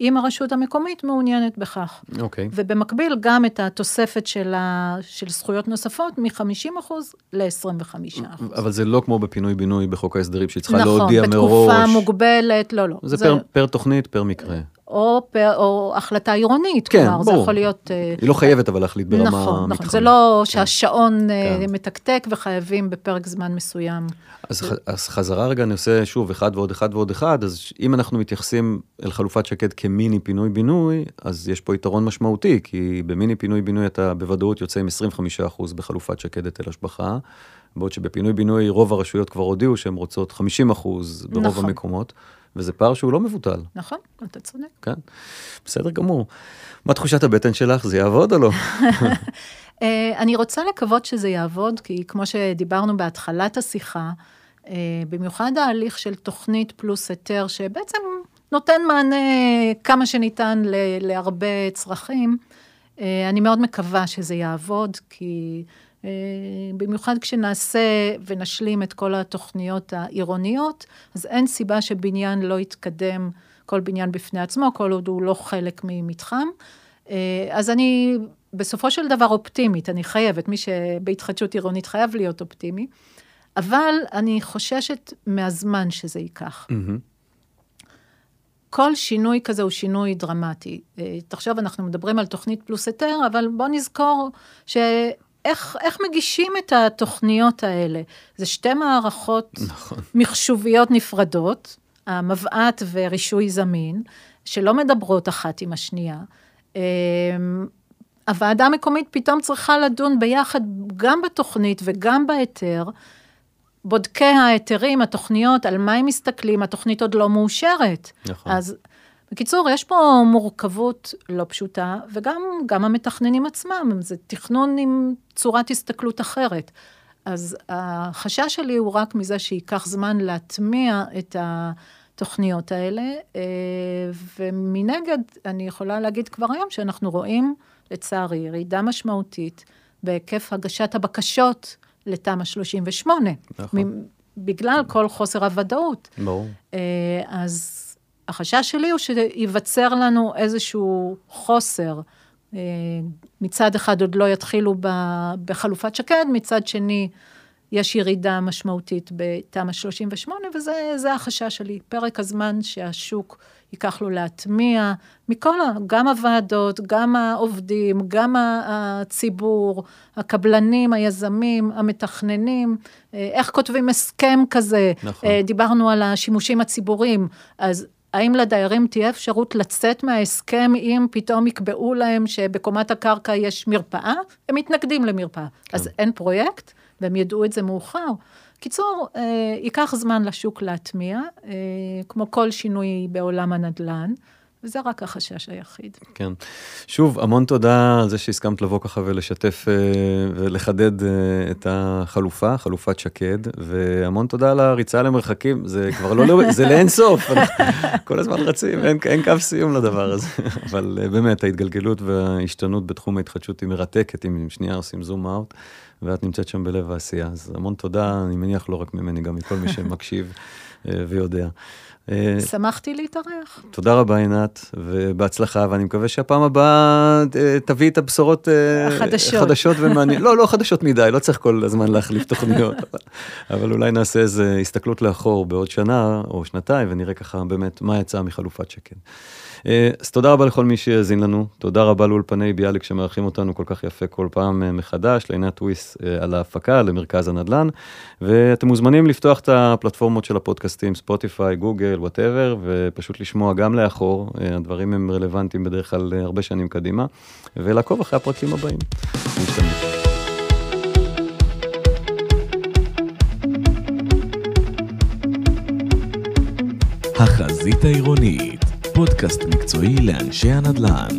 אם הרשות המקומית מעוניינת בכך. אוקיי. Okay. ובמקביל, גם את התוספת של, ה, של זכויות נוספות מ-50% ל-25%. אבל זה לא כמו בפינוי-בינוי בחוק ההסדרים, שהיא צריכה נכון, להודיע מראש. נכון, בתקופה מוגבלת, לא, לא. זה, זה... פר, פר תוכנית, פר מקרה. או, או החלטה עירונית, כן, כלומר, ברור. זה יכול להיות... היא לא חייבת אבל להחליט ברמה נכון, מתחמית. נכון, זה לא כן. שהשעון כן. מתקתק וחייבים בפרק זמן מסוים. אז, אז חזרה רגע, אני עושה שוב אחד ועוד אחד ועוד אחד, אז אם אנחנו מתייחסים אל חלופת שקד כמיני פינוי-בינוי, אז יש פה יתרון משמעותי, כי במיני פינוי-בינוי אתה בוודאות יוצא עם 25% בחלופת שקד היטל השבחה, בעוד שבפינוי-בינוי רוב הרשויות כבר הודיעו שהן רוצות 50% ברוב נכון. המקומות, וזה פער שהוא לא מבוטל. נכון, אתה צודק. כן, בסדר גמור. מה תחושת הבטן שלך, זה יעבוד או לא? אה, אני רוצה לקוות שזה יעבוד, כי כמו שדיברנו בהתחלת השיחה, אה, במיוחד ההליך של תוכנית פלוס היתר, שבעצם נותן מענה כמה שניתן להרבה צרכים, אה, אני מאוד מקווה שזה יעבוד, כי במיוחד כשנעשה ונשלים את כל התוכניות העירוניות, אז אין סיבה שבניין לא יתקדם, כל בניין בפני עצמו, כל עוד הוא לא חלק ממתחם. אז אני בסופו של דבר אופטימית, אני חייבת, מי שבהתחדשות עירונית חייב להיות אופטימי, אבל אני חוששת מהזמן שזה ייקח. Mm-hmm. כל שינוי כזה הוא שינוי דרמטי. תחשוב, אנחנו מדברים על תוכנית פלוס היתר, אבל בוא נזכור שאיך איך מגישים את התוכניות האלה. זה שתי מערכות נכון. מחשוביות נפרדות, המבעט ורישוי זמין, שלא מדברות אחת עם השנייה. הוועדה המקומית פתאום צריכה לדון ביחד גם בתוכנית וגם בהיתר. בודקי ההיתרים, התוכניות, על מה הם מסתכלים, התוכנית עוד לא מאושרת. נכון. אז בקיצור, יש פה מורכבות לא פשוטה, וגם גם המתכננים עצמם, זה תכנון עם צורת הסתכלות אחרת. אז החשש שלי הוא רק מזה שייקח זמן להטמיע את התוכניות האלה, ומנגד, אני יכולה להגיד כבר היום שאנחנו רואים, לצערי, ירידה משמעותית בהיקף הגשת הבקשות לתמ"א 38. נכון. בגלל כל חוסר הוודאות. ברור. אז החשש שלי הוא שייווצר לנו איזשהו חוסר. מצד אחד עוד לא יתחילו בחלופת שקד, מצד שני יש ירידה משמעותית בתמ"א 38, וזה החשש שלי. פרק הזמן שהשוק ייקח לו להטמיע, מכל, גם הוועדות, גם העובדים, גם הציבור, הקבלנים, היזמים, המתכננים, איך כותבים הסכם כזה. נכון. דיברנו על השימושים הציבוריים, אז האם לדיירים תהיה אפשרות לצאת מההסכם אם פתאום יקבעו להם שבקומת הקרקע יש מרפאה? הם מתנגדים למרפאה. כן. אז אין פרויקט, והם ידעו את זה מאוחר. קיצור, אה, ייקח זמן לשוק להטמיע, אה, כמו כל שינוי בעולם הנדל"ן, וזה רק החשש היחיד. כן. שוב, המון תודה על זה שהסכמת לבוא ככה ולשתף אה, ולחדד אה, את החלופה, חלופת שקד, והמון תודה על הריצה למרחקים, זה כבר לא, זה לאין סוף, כל הזמן רצים, אין, אין קו סיום לדבר הזה, אבל אה, באמת, ההתגלגלות וההשתנות בתחום ההתחדשות היא מרתקת, אם שנייה עושים זום אאוט. ואת נמצאת שם בלב העשייה. אז המון תודה, אני מניח לא רק ממני, גם מכל מי שמקשיב ויודע. שמחתי להתארח. תודה רבה, עינת, ובהצלחה, ואני מקווה שהפעם הבאה תביא את הבשורות החדשות. חדשות ומעניינות. לא, לא חדשות מדי, לא צריך כל הזמן להחליף תוכניות, אבל אולי נעשה איזו הסתכלות לאחור בעוד שנה או שנתיים, ונראה ככה באמת מה יצא מחלופת שקד. אז תודה רבה לכל מי שהאזין לנו, תודה רבה לאולפני ביאליק שמארחים אותנו כל כך יפה כל פעם מחדש, לעינת טוויס על ההפקה, למרכז הנדל"ן, ואתם מוזמנים לפתוח את הפלטפורמות של הפודקאסטים, ספוטיפיי, גוגל, whatever, ופשוט לשמוע גם לאחור, הדברים הם רלוונטיים בדרך כלל הרבה שנים קדימה, ולעקוב אחרי הפרקים הבאים. החזית העירונית, פודקאסט מקצועי לאנשי הנדל"ן.